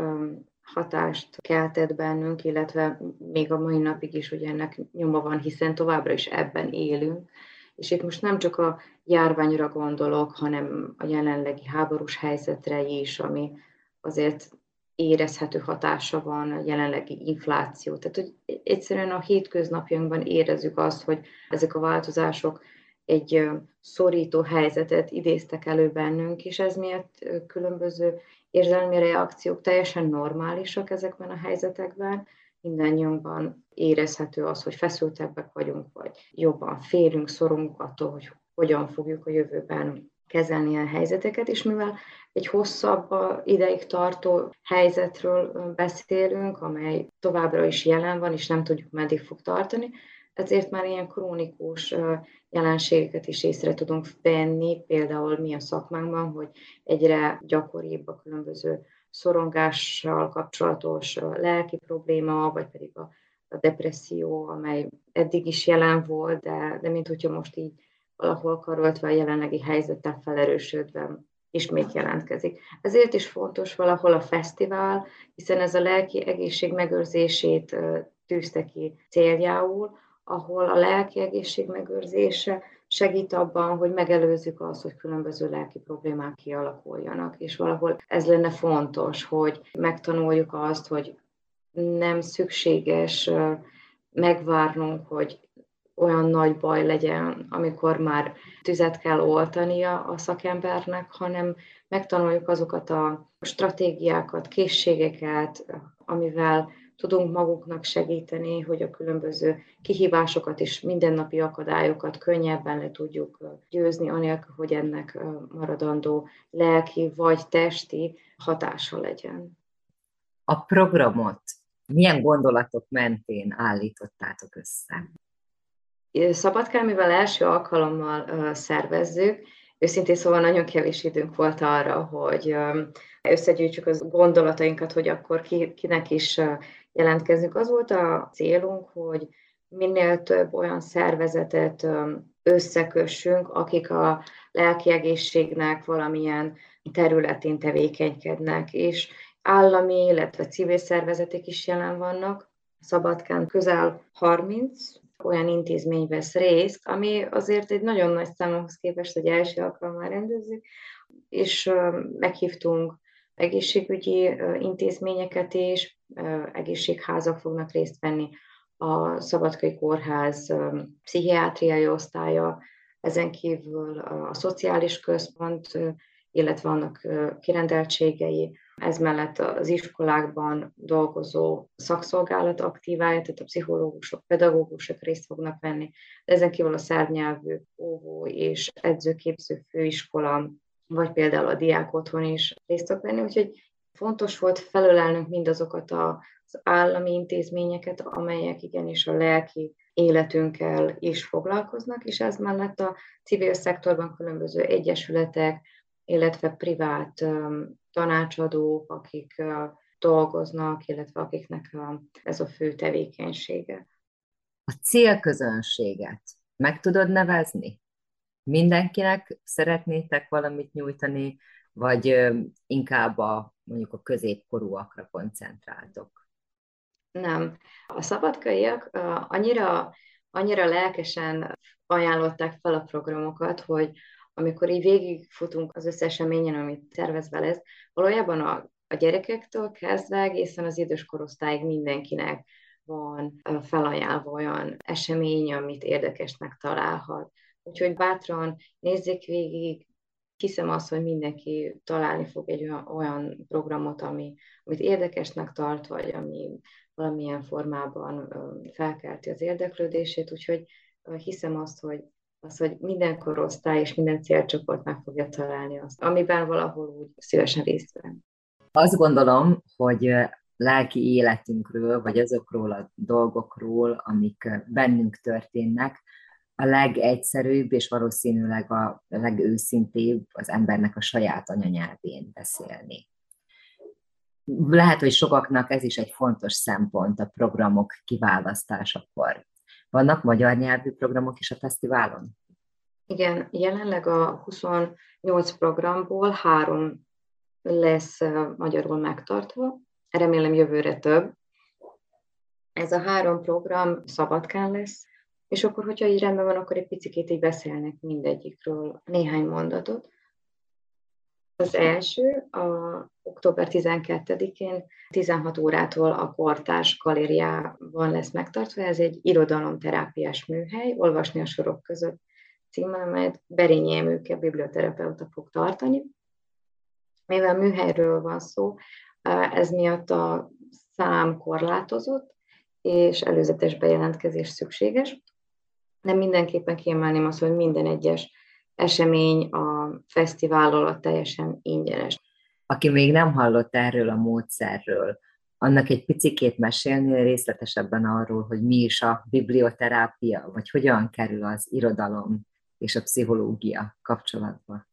Speaker 15: hatást keltett bennünk, illetve még a mai napig is ugye ennek nyoma van, hiszen továbbra is ebben élünk. És itt most nem csak a járványra gondolok, hanem a jelenlegi háborús helyzetre is, ami azért érezhető hatása van a jelenlegi infláció. Tehát, hogy egyszerűen a hétköznapjainkban érezzük azt, hogy ezek a változások egy szorító helyzetet idéztek elő bennünk, és ez miatt különböző érzelmi reakciók teljesen normálisak ezekben a helyzetekben, mindannyiunkban érezhető az, hogy feszültebbek vagyunk, vagy jobban félünk, szorunk attól, hogy hogyan fogjuk a jövőben kezelni a helyzeteket, és mivel egy hosszabb ideig tartó helyzetről beszélünk, amely továbbra is jelen van, és nem tudjuk, meddig fog tartani, ezért már ilyen krónikus jelenségeket is észre tudunk venni, például mi a szakmánkban, hogy egyre gyakoribb a különböző szorongással kapcsolatos lelki probléma, vagy pedig a, depresszió, amely eddig is jelen volt, de, de mint hogyha most így valahol karoltva a jelenlegi helyzettel felerősödve ismét jelentkezik. Ezért is fontos valahol a fesztivál, hiszen ez a lelki egészség megőrzését tűzte ki céljául, ahol a lelki egészség megőrzése segít abban, hogy megelőzzük azt, hogy különböző lelki problémák kialakuljanak, és valahol ez lenne fontos, hogy megtanuljuk azt, hogy nem szükséges megvárnunk, hogy olyan nagy baj legyen, amikor már tüzet kell oltania a szakembernek, hanem megtanuljuk azokat a stratégiákat, készségeket, amivel tudunk maguknak segíteni, hogy a különböző kihívásokat és mindennapi akadályokat könnyebben le tudjuk győzni, anélkül, hogy ennek maradandó lelki vagy testi hatása legyen.
Speaker 14: A programot milyen gondolatok mentén állítottátok össze?
Speaker 15: Szabadkán, mivel első alkalommal szervezzük, őszintén szóval nagyon kevés időnk volt arra, hogy összegyűjtsük az gondolatainkat, hogy akkor ki, kinek is jelentkezünk. Az volt a célunk, hogy minél több olyan szervezetet összekössünk, akik a lelki egészségnek valamilyen területén tevékenykednek, és állami, illetve civil szervezetek is jelen vannak. Szabadkán közel 30 olyan intézmény vesz részt, ami azért egy nagyon nagy számhoz képest, hogy első alkalommal rendezzük, és meghívtunk egészségügyi intézményeket is, egészségházak fognak részt venni, a Szabadkai Kórház pszichiátriai osztálya, ezen kívül a szociális központ, illetve annak kirendeltségei, ez mellett az iskolákban dolgozó szakszolgálat aktívája, tehát a pszichológusok, pedagógusok részt fognak venni, de ezen kívül a szervnyelvű óvó és edzőképző főiskola, vagy például a diák otthon is részt fog venni, úgyhogy fontos volt felölelnünk mindazokat az állami intézményeket, amelyek igenis a lelki életünkkel is foglalkoznak, és ez mellett a civil szektorban különböző egyesületek, illetve privát tanácsadók, akik dolgoznak, illetve akiknek ez a fő tevékenysége.
Speaker 14: A célközönséget meg tudod nevezni? Mindenkinek szeretnétek valamit nyújtani, vagy inkább a mondjuk a középkorúakra koncentráltok?
Speaker 15: Nem. A szabadkaiak annyira, annyira lelkesen ajánlották fel a programokat, hogy amikor így végigfutunk az összes eseményen, amit tervezve lesz, valójában a, a gyerekektől kezdve egészen az idős korosztályig mindenkinek van felajánlva olyan esemény, amit érdekesnek találhat. Úgyhogy bátran nézzék végig, hiszem azt, hogy mindenki találni fog egy olyan, olyan programot, ami, amit érdekesnek tart, vagy ami valamilyen formában felkelti az érdeklődését, úgyhogy hiszem azt, hogy az, hogy minden korosztály és minden célcsoport meg fogja találni azt, amiben valahol úgy szívesen részt venni.
Speaker 14: Azt gondolom, hogy lelki életünkről, vagy azokról a dolgokról, amik bennünk történnek, a legegyszerűbb és valószínűleg a legőszintébb az embernek a saját anyanyelvén beszélni. Lehet, hogy sokaknak ez is egy fontos szempont a programok kiválasztásakor. Vannak magyar nyelvű programok is a fesztiválon?
Speaker 15: Igen, jelenleg a 28 programból három lesz magyarul megtartva, remélem jövőre több. Ez a három program Szabadkán lesz, és akkor, hogyha így rendben van, akkor egy picit így beszélnek mindegyikről néhány mondatot. Az első a október 12-én 16 órától a Kortárs galériában lesz megtartva. Ez egy irodalomterápiás műhely, olvasni a sorok között címmel, amelyet Berényi Emőke biblioterapeuta fog tartani. Mivel műhelyről van szó, ez miatt a szám korlátozott, és előzetes bejelentkezés szükséges. De mindenképpen kiemelném azt, hogy minden egyes esemény a fesztivál alatt teljesen ingyenes.
Speaker 14: Aki még nem hallott erről a módszerről, annak egy picikét mesélni részletesebben arról, hogy mi is a biblioterápia, vagy hogyan kerül az irodalom és a pszichológia kapcsolatba.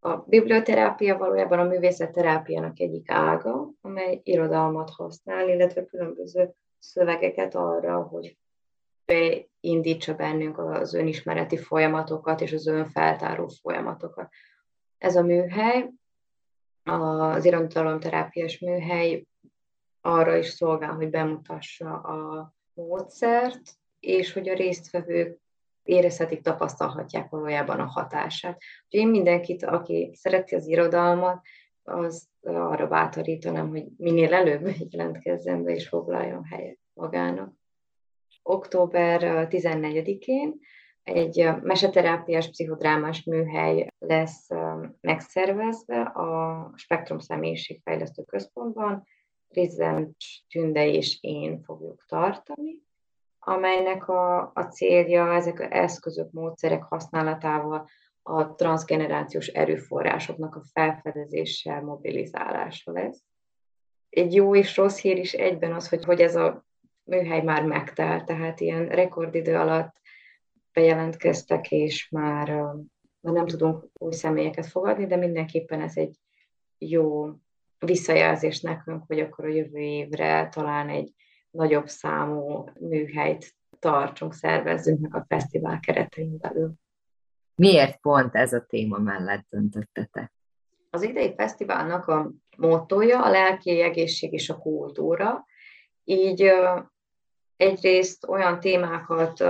Speaker 15: A biblioterápia valójában a művészetterápiának egyik ága, amely irodalmat használ, illetve különböző szövegeket arra, hogy beindítsa bennünk az önismereti folyamatokat és az önfeltáró folyamatokat. Ez a műhely, az irodalomterápiás műhely arra is szolgál, hogy bemutassa a módszert, és hogy a résztvevők érezhetik, tapasztalhatják valójában a hatását. Úgyhogy én mindenkit, aki szereti az irodalmat, az arra bátorítanám, hogy minél előbb [laughs] jelentkezzen be és foglaljon helyet magának október 14-én egy meseterápiás pszichodrámás műhely lesz megszervezve a Spektrum Személyiségfejlesztő Központban. Rizent Tünde és én fogjuk tartani, amelynek a, a célja ezek az eszközök, módszerek használatával a transgenerációs erőforrásoknak a felfedezéssel, mobilizálása lesz. Egy jó és rossz hír is egyben az, hogy, hogy ez a műhely már megtelt, tehát ilyen rekordidő alatt bejelentkeztek, és már, már nem tudunk új személyeket fogadni, de mindenképpen ez egy jó visszajelzés nekünk, hogy akkor a jövő évre talán egy nagyobb számú műhelyt tartsunk, szervezzünk meg a fesztivál keretein belül.
Speaker 14: Miért pont ez a téma mellett döntöttetek?
Speaker 15: Az idei fesztiválnak a mottoja a lelki egészség és a kultúra, így egyrészt olyan témákat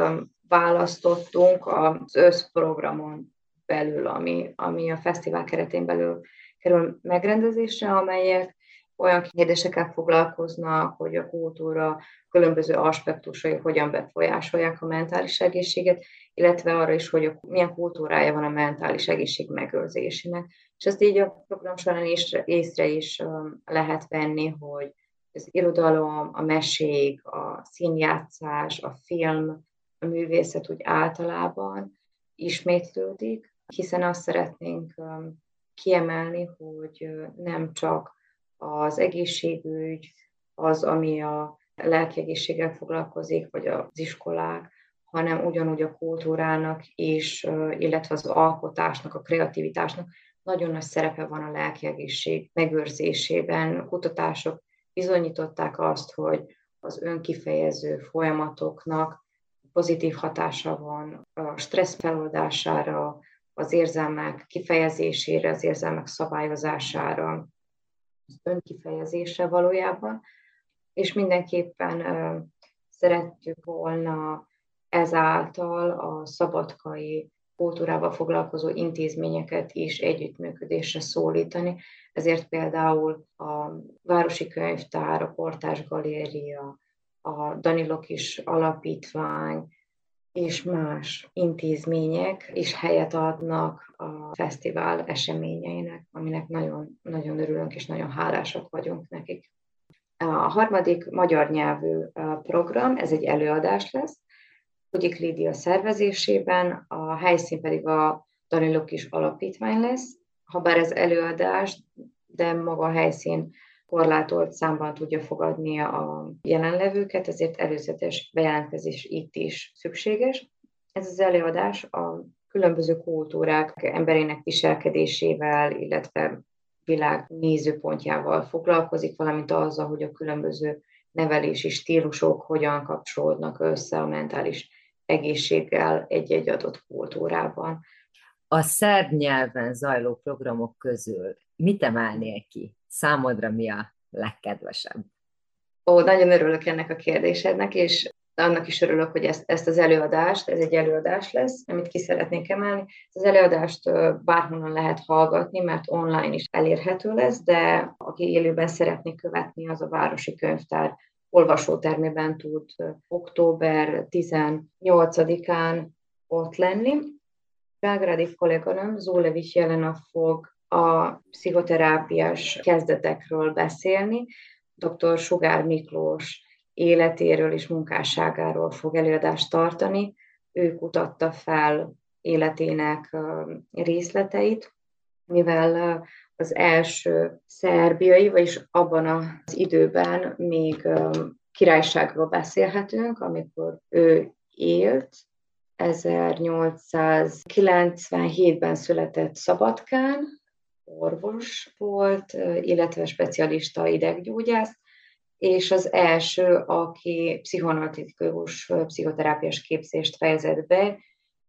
Speaker 15: választottunk az összprogramon belül, ami, ami a fesztivál keretén belül kerül megrendezésre, amelyek olyan kérdésekkel foglalkoznak, hogy a kultúra különböző aspektusai hogyan befolyásolják a mentális egészséget, illetve arra is, hogy milyen kultúrája van a mentális egészség megőrzésének. És ezt így a program során észre, észre is lehet venni, hogy az irodalom, a mesék, a színjátszás, a film, a művészet úgy általában ismétlődik, hiszen azt szeretnénk kiemelni, hogy nem csak az egészségügy, az, ami a lelki egészséggel foglalkozik, vagy az iskolák, hanem ugyanúgy a kultúrának és, illetve az alkotásnak, a kreativitásnak nagyon nagy szerepe van a lelki egészség megőrzésében. Kutatások bizonyították azt, hogy az önkifejező folyamatoknak pozitív hatása van a stressz feloldására, az érzelmek kifejezésére, az érzelmek szabályozására, az önkifejezésre valójában, és mindenképpen szeretjük volna ezáltal a szabadkai kultúrával foglalkozó intézményeket is együttműködésre szólítani. Ezért például a Városi Könyvtár, a Portás Galéria, a Danilok is alapítvány, és más intézmények is helyet adnak a fesztivál eseményeinek, aminek nagyon, nagyon örülünk és nagyon hálásak vagyunk nekik. A harmadik magyar nyelvű program, ez egy előadás lesz, Kugyik Lídia szervezésében, a helyszín pedig a Danilok is alapítvány lesz, ha bár ez előadás, de maga a helyszín korlátolt számban tudja fogadni a jelenlevőket, ezért előzetes bejelentkezés itt is szükséges. Ez az előadás a különböző kultúrák emberének viselkedésével, illetve világ nézőpontjával foglalkozik, valamint azzal, hogy a különböző nevelési stílusok hogyan kapcsolódnak össze a mentális egészséggel egy-egy adott kultúrában.
Speaker 14: A szerb nyelven zajló programok közül mit emelnél ki? Számodra mi a legkedvesebb?
Speaker 15: Ó, nagyon örülök ennek a kérdésednek, és annak is örülök, hogy ezt, ezt az előadást, ez egy előadás lesz, amit ki szeretnék emelni. Az előadást bárhonnan lehet hallgatni, mert online is elérhető lesz, de aki élőben szeretné követni, az a Városi Könyvtár olvasótermében tud október 18-án ott lenni. Belgrádi kolléganőm Zólevics Jelena fog a pszichoterápiás kezdetekről beszélni. Dr. Sugár Miklós életéről és munkásságáról fog előadást tartani. Ő kutatta fel életének részleteit, mivel az első szerbiai, vagyis abban az időben még királyságról beszélhetünk, amikor ő élt, 1897-ben született Szabadkán, orvos volt, illetve specialista ideggyógyász, és az első, aki pszichoanalitikus pszichoterápiás képzést fejezett be,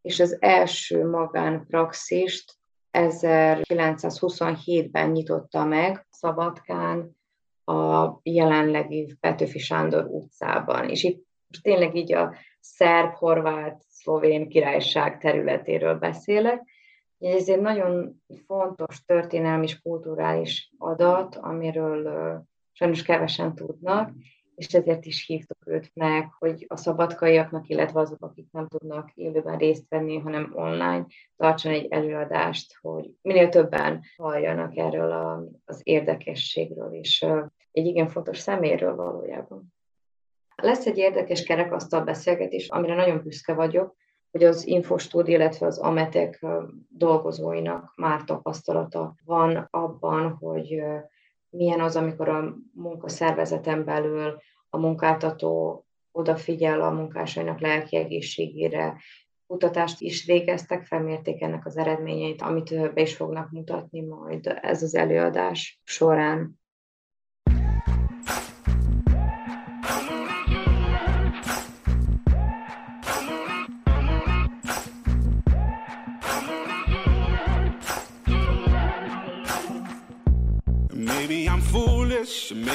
Speaker 15: és az első magánpraxist 1927-ben nyitotta meg Szabadkán a jelenlegi Petőfi Sándor utcában. És itt tényleg így a szerb, horvát, szlovén királyság területéről beszélek. Ez egy nagyon fontos történelmi és kulturális adat, amiről sajnos kevesen tudnak, és ezért is hívtuk őt meg, hogy a szabadkaiaknak, illetve azok, akik nem tudnak élőben részt venni, hanem online, tartson egy előadást, hogy minél többen halljanak erről a, az érdekességről, és egy igen fontos szeméről valójában. Lesz egy érdekes kerekasztal beszélgetés, amire nagyon büszke vagyok, hogy az Infostúd, illetve az Ametek dolgozóinak már tapasztalata van abban, hogy milyen az, amikor a munkaszervezeten belül a munkáltató odafigyel a munkásainak lelki egészségére, kutatást is végeztek, felmérték ennek az eredményeit, amit be is fognak mutatni majd ez az előadás során.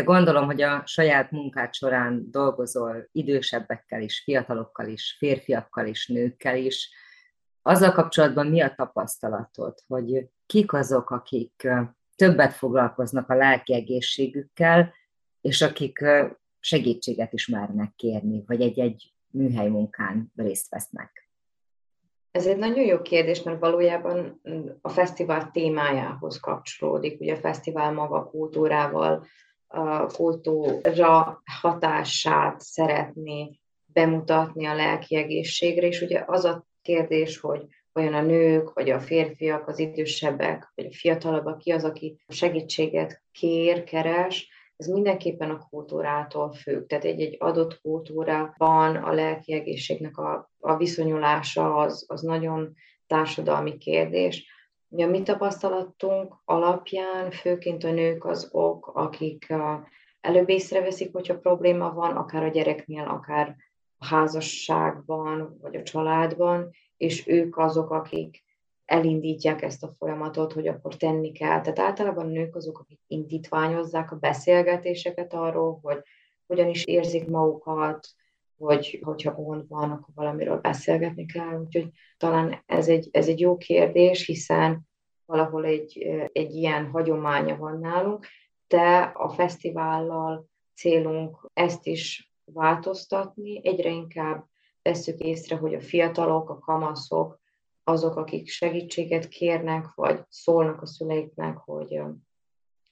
Speaker 14: De gondolom, hogy a saját munkád során dolgozol idősebbekkel is, fiatalokkal is, férfiakkal is, nőkkel is. Azzal kapcsolatban mi a tapasztalatod, hogy kik azok, akik többet foglalkoznak a lelki egészségükkel, és akik segítséget is mernek kérni, vagy egy-egy műhely munkán részt vesznek?
Speaker 15: Ez egy nagyon jó kérdés, mert valójában a fesztivál témájához kapcsolódik. Ugye a fesztivál maga kultúrával, a kultúra hatását szeretné bemutatni a lelki egészségre, és ugye az a kérdés, hogy olyan a nők, vagy a férfiak, az idősebbek, vagy a fiatalabbak, ki az, aki segítséget kér, keres, ez mindenképpen a kultúrától függ. Tehát egy-egy adott kultúrában a lelki egészségnek a, a viszonyulása az, az nagyon társadalmi kérdés. Ugye a mi tapasztalatunk alapján főként a nők azok, akik előbb észreveszik, hogyha probléma van, akár a gyereknél, akár a házasságban, vagy a családban, és ők azok, akik elindítják ezt a folyamatot, hogy akkor tenni kell. Tehát általában a nők azok, akik indítványozzák a beszélgetéseket arról, hogy hogyan is érzik magukat, hogy hogyha gond van, akkor valamiről beszélgetni kell. Úgyhogy talán ez egy, ez egy jó kérdés, hiszen valahol egy, egy ilyen hagyománya van nálunk, de a fesztivállal célunk ezt is változtatni, egyre inkább veszük észre, hogy a fiatalok, a kamaszok, azok, akik segítséget kérnek, vagy szólnak a szüleiknek, hogy,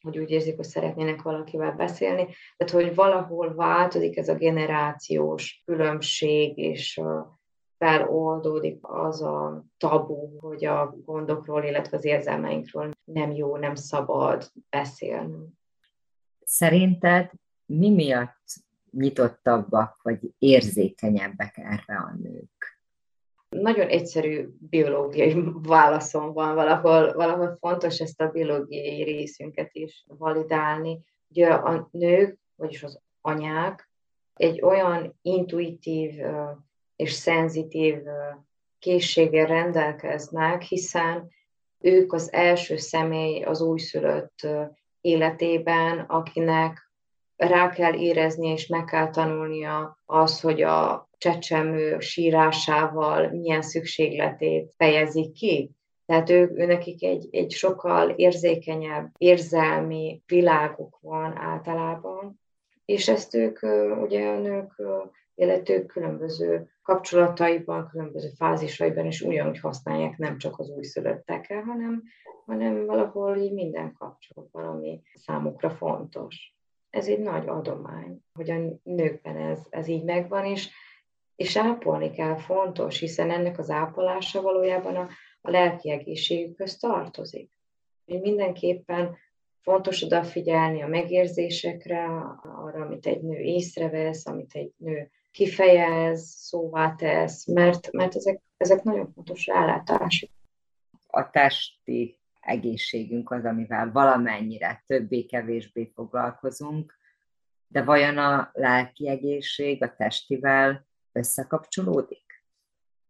Speaker 15: hogy úgy érzik, hogy szeretnének valakivel beszélni. Tehát, hogy valahol változik ez a generációs különbség, és feloldódik az a tabu, hogy a gondokról, illetve az érzelmeinkről nem jó, nem szabad beszélni.
Speaker 14: Szerinted mi miatt nyitottabbak, vagy érzékenyebbek erre a nők?
Speaker 15: Nagyon egyszerű biológiai [laughs] válaszom van, valahol, valahol fontos ezt a biológiai részünket is validálni. Ugye a nők, vagyis az anyák egy olyan intuitív és szenzitív készséggel rendelkeznek, hiszen ők az első személy az újszülött életében, akinek rá kell érezni és meg kell tanulnia az, hogy a csecsemő sírásával milyen szükségletét fejezik ki. Tehát ők, nekik egy, egy sokkal érzékenyebb érzelmi világuk van általában, és ezt ők, ugye a nők életük különböző kapcsolataiban, különböző fázisaiban is ugyanúgy használják, nem csak az újszülöttekkel, hanem, hanem valahol így minden kapcsolatban, ami számukra fontos. Ez egy nagy adomány, hogy a nőkben ez, ez így megvan, és, és ápolni kell, fontos, hiszen ennek az ápolása valójában a, a lelki egészségükhöz tartozik. Mindenképpen fontos odafigyelni a megérzésekre, arra, amit egy nő észrevesz, amit egy nő kifejez, szóvá tesz, mert, mert ezek, ezek nagyon fontos rálátások.
Speaker 14: A testi egészségünk az, amivel valamennyire többé-kevésbé foglalkozunk, de vajon a lelki egészség a testivel összekapcsolódik?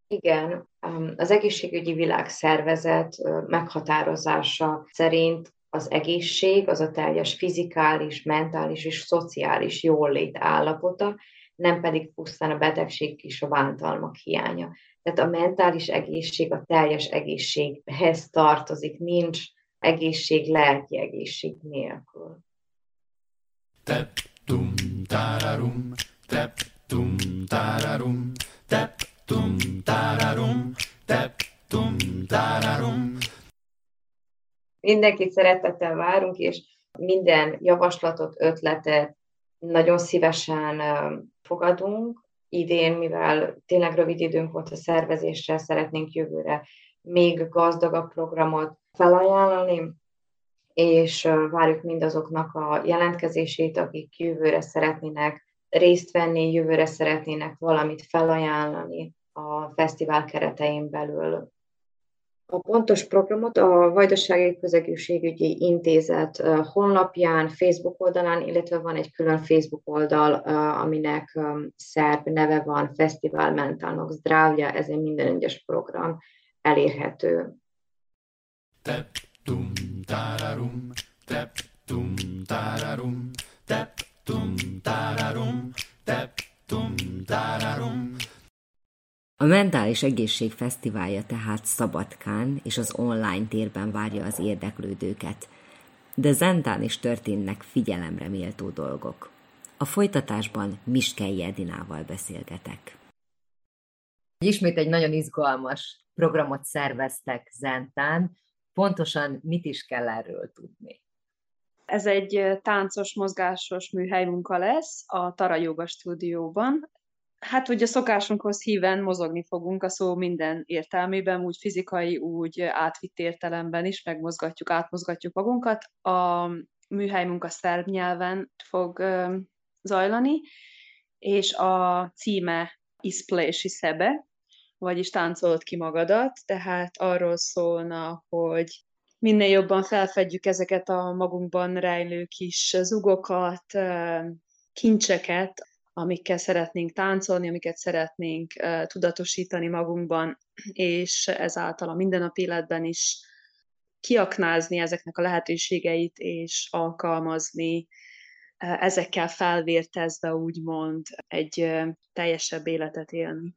Speaker 15: Igen, az egészségügyi világszervezet meghatározása szerint az egészség az a teljes fizikális, mentális és szociális jólét állapota, nem pedig pusztán a betegség és a bántalmak hiánya. Tehát a mentális egészség a teljes egészséghez tartozik, nincs egészség lelki egészség nélkül. Tep, tum, tararum, tep, tum, tararum, tep, tum, tararum, tep, tum, tararum. Mindenkit szeretettel várunk, és minden javaslatot, ötletet nagyon szívesen fogadunk. Idén, mivel tényleg rövid időnk volt a szervezésre, szeretnénk jövőre még gazdagabb programot felajánlani, és várjuk mindazoknak a jelentkezését, akik jövőre szeretnének részt venni, jövőre szeretnének valamit felajánlani a fesztivál keretein belül. A pontos programot a Vajdasági Közegészségügyi Intézet honlapján, Facebook oldalán, illetve van egy külön Facebook oldal, aminek szerb neve van, Fesztivál Mentálnak Zdravja, ez egy minden egyes program elérhető. Tep, tum, tararum, tep, tararum, tep, tararum, tep,
Speaker 13: a Mentális Egészség Fesztiválja tehát Szabadkán és az online térben várja az érdeklődőket, de Zentán is történnek figyelemre méltó dolgok. A folytatásban Miskei Edinával beszélgetek.
Speaker 14: Ismét egy nagyon izgalmas programot szerveztek Zentán. Pontosan mit is kell erről tudni?
Speaker 16: Ez egy táncos, mozgásos műhelymunka lesz a Tara Yoga stúdióban. Hát ugye szokásunkhoz híven mozogni fogunk a szó minden értelmében, úgy fizikai, úgy átvitt értelemben is, megmozgatjuk, átmozgatjuk magunkat. A műhely munka szerb nyelven fog zajlani, és a címe Isplési Szebe, vagyis táncolod ki magadat, tehát arról szólna, hogy minél jobban felfedjük ezeket a magunkban rejlő kis zugokat, kincseket, amikkel szeretnénk táncolni, amiket szeretnénk tudatosítani magunkban, és ezáltal a mindennapi életben is kiaknázni ezeknek a lehetőségeit, és alkalmazni, ezekkel felvértezve úgymond egy teljesebb életet élni.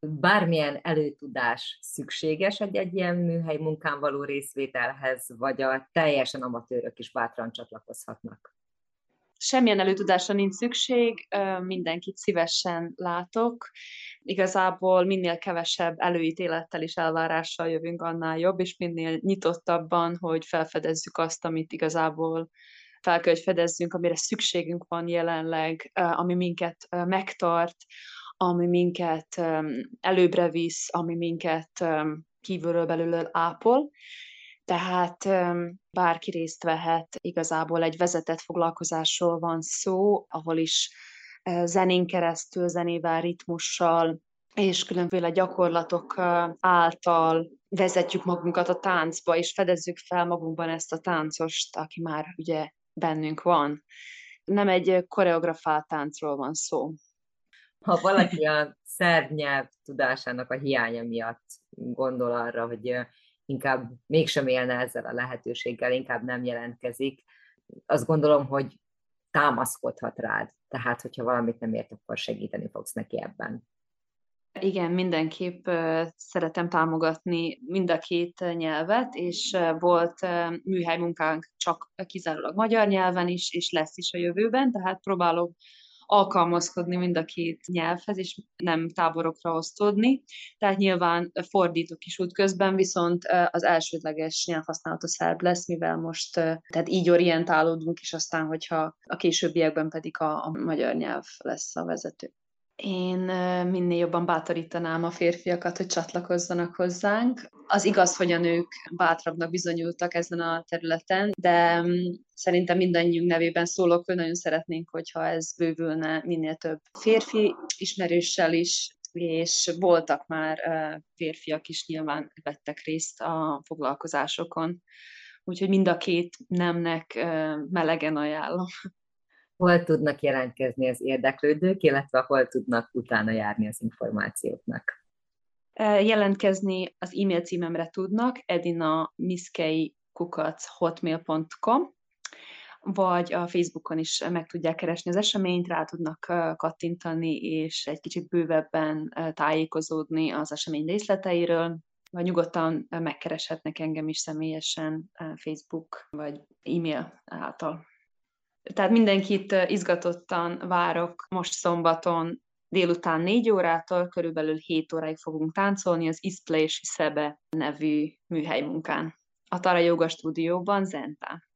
Speaker 14: Bármilyen előtudás szükséges egy, egy ilyen műhely munkán való részvételhez, vagy a teljesen amatőrök is bátran csatlakozhatnak?
Speaker 16: Semmilyen előtudásra nincs szükség, mindenkit szívesen látok. Igazából minél kevesebb előítélettel és elvárással jövünk, annál jobb, és minél nyitottabban, hogy felfedezzük azt, amit igazából fel kell, hogy fedezzünk, amire szükségünk van jelenleg, ami minket megtart, ami minket előbbre visz, ami minket kívülről belülről ápol tehát bárki részt vehet, igazából egy vezetett foglalkozásról van szó, ahol is zenén keresztül, zenével, ritmussal és különféle gyakorlatok által vezetjük magunkat a táncba, és fedezzük fel magunkban ezt a táncost, aki már ugye bennünk van. Nem egy koreografált táncról van szó.
Speaker 14: Ha valaki a szerb nyelv tudásának a hiánya miatt gondol arra, hogy inkább mégsem élne ezzel a lehetőséggel, inkább nem jelentkezik, azt gondolom, hogy támaszkodhat rád. Tehát, hogyha valamit nem ért, akkor segíteni fogsz neki ebben.
Speaker 16: Igen, mindenképp szeretem támogatni mind a két nyelvet, és volt műhelymunkánk csak kizárólag magyar nyelven is, és lesz is a jövőben, tehát próbálok alkalmazkodni mind a két nyelvhez, és nem táborokra osztódni. Tehát nyilván fordítok is útközben, viszont az elsődleges nyelvhasználat a szerb lesz, mivel most tehát így orientálódunk, és aztán, hogyha a későbbiekben pedig a, a magyar nyelv lesz a vezető. Én minél jobban bátorítanám a férfiakat, hogy csatlakozzanak hozzánk. Az igaz, hogy a nők bátrabbnak bizonyultak ezen a területen, de mm, szerintem mindannyiunk nevében szólok, hogy nagyon szeretnénk, hogyha ez bővülne minél több férfi ismerőssel is, és voltak már férfiak is nyilván vettek részt a foglalkozásokon. Úgyhogy mind a két nemnek melegen ajánlom
Speaker 14: hol tudnak jelentkezni az érdeklődők, illetve hol tudnak utána járni az információknak?
Speaker 16: Jelentkezni az e-mail címemre tudnak, edinamiskei.hotmail.com vagy a Facebookon is meg tudják keresni az eseményt, rá tudnak kattintani, és egy kicsit bővebben tájékozódni az esemény részleteiről, vagy nyugodtan megkereshetnek engem is személyesen Facebook vagy e-mail által. Tehát mindenkit izgatottan várok most szombaton délután 4 órától, körülbelül 7 óráig fogunk táncolni az Iszplési Szebe nevű műhelymunkán. A Tara Yoga stúdióban Zentán.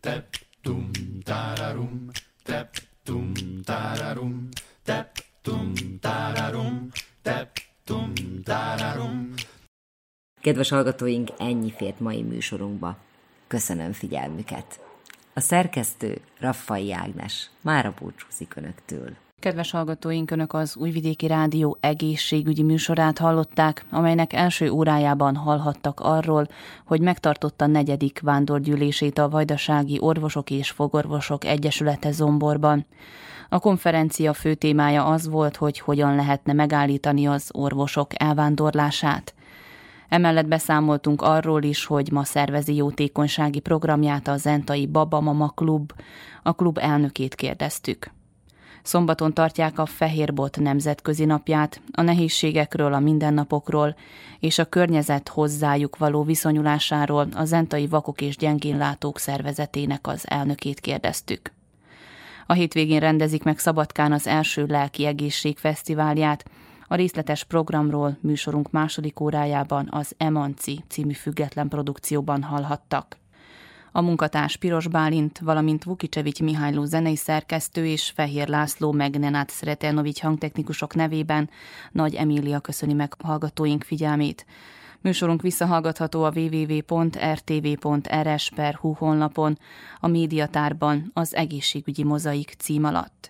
Speaker 16: Tep, tum, tararum, tep, tum, tararum, tep, tum, tararum,
Speaker 13: tep, tum, tararum. Kedves hallgatóink, ennyi fért mai műsorunkba. Köszönöm figyelmüket! A szerkesztő Raffai Ágnes mára búcsúzik Önöktől.
Speaker 1: Kedves hallgatóink, Önök az Újvidéki Rádió egészségügyi műsorát hallották, amelynek első órájában hallhattak arról, hogy megtartotta negyedik vándorgyűlését a Vajdasági Orvosok és Fogorvosok Egyesülete Zomborban. A konferencia fő témája az volt, hogy hogyan lehetne megállítani az orvosok elvándorlását. Emellett beszámoltunk arról is, hogy ma szervezi jótékonysági programját a Zentai Baba Mama Klub. A klub elnökét kérdeztük. Szombaton tartják a Fehérbot nemzetközi napját, a nehézségekről, a mindennapokról és a környezet hozzájuk való viszonyulásáról a Zentai Vakok és Gyengénlátók szervezetének az elnökét kérdeztük. A hétvégén rendezik meg Szabadkán az első lelki egészség fesztiválját, a részletes programról műsorunk második órájában az Emanci című független produkcióban hallhattak. A munkatárs Piros Bálint, valamint Vukicsevics Mihályló zenei szerkesztő és Fehér László meg Nenát Szretenovics hangtechnikusok nevében Nagy Emília köszöni meg hallgatóink figyelmét. Műsorunk visszahallgatható a www.rtv.rs.hu honlapon, a médiatárban az egészségügyi mozaik cím alatt.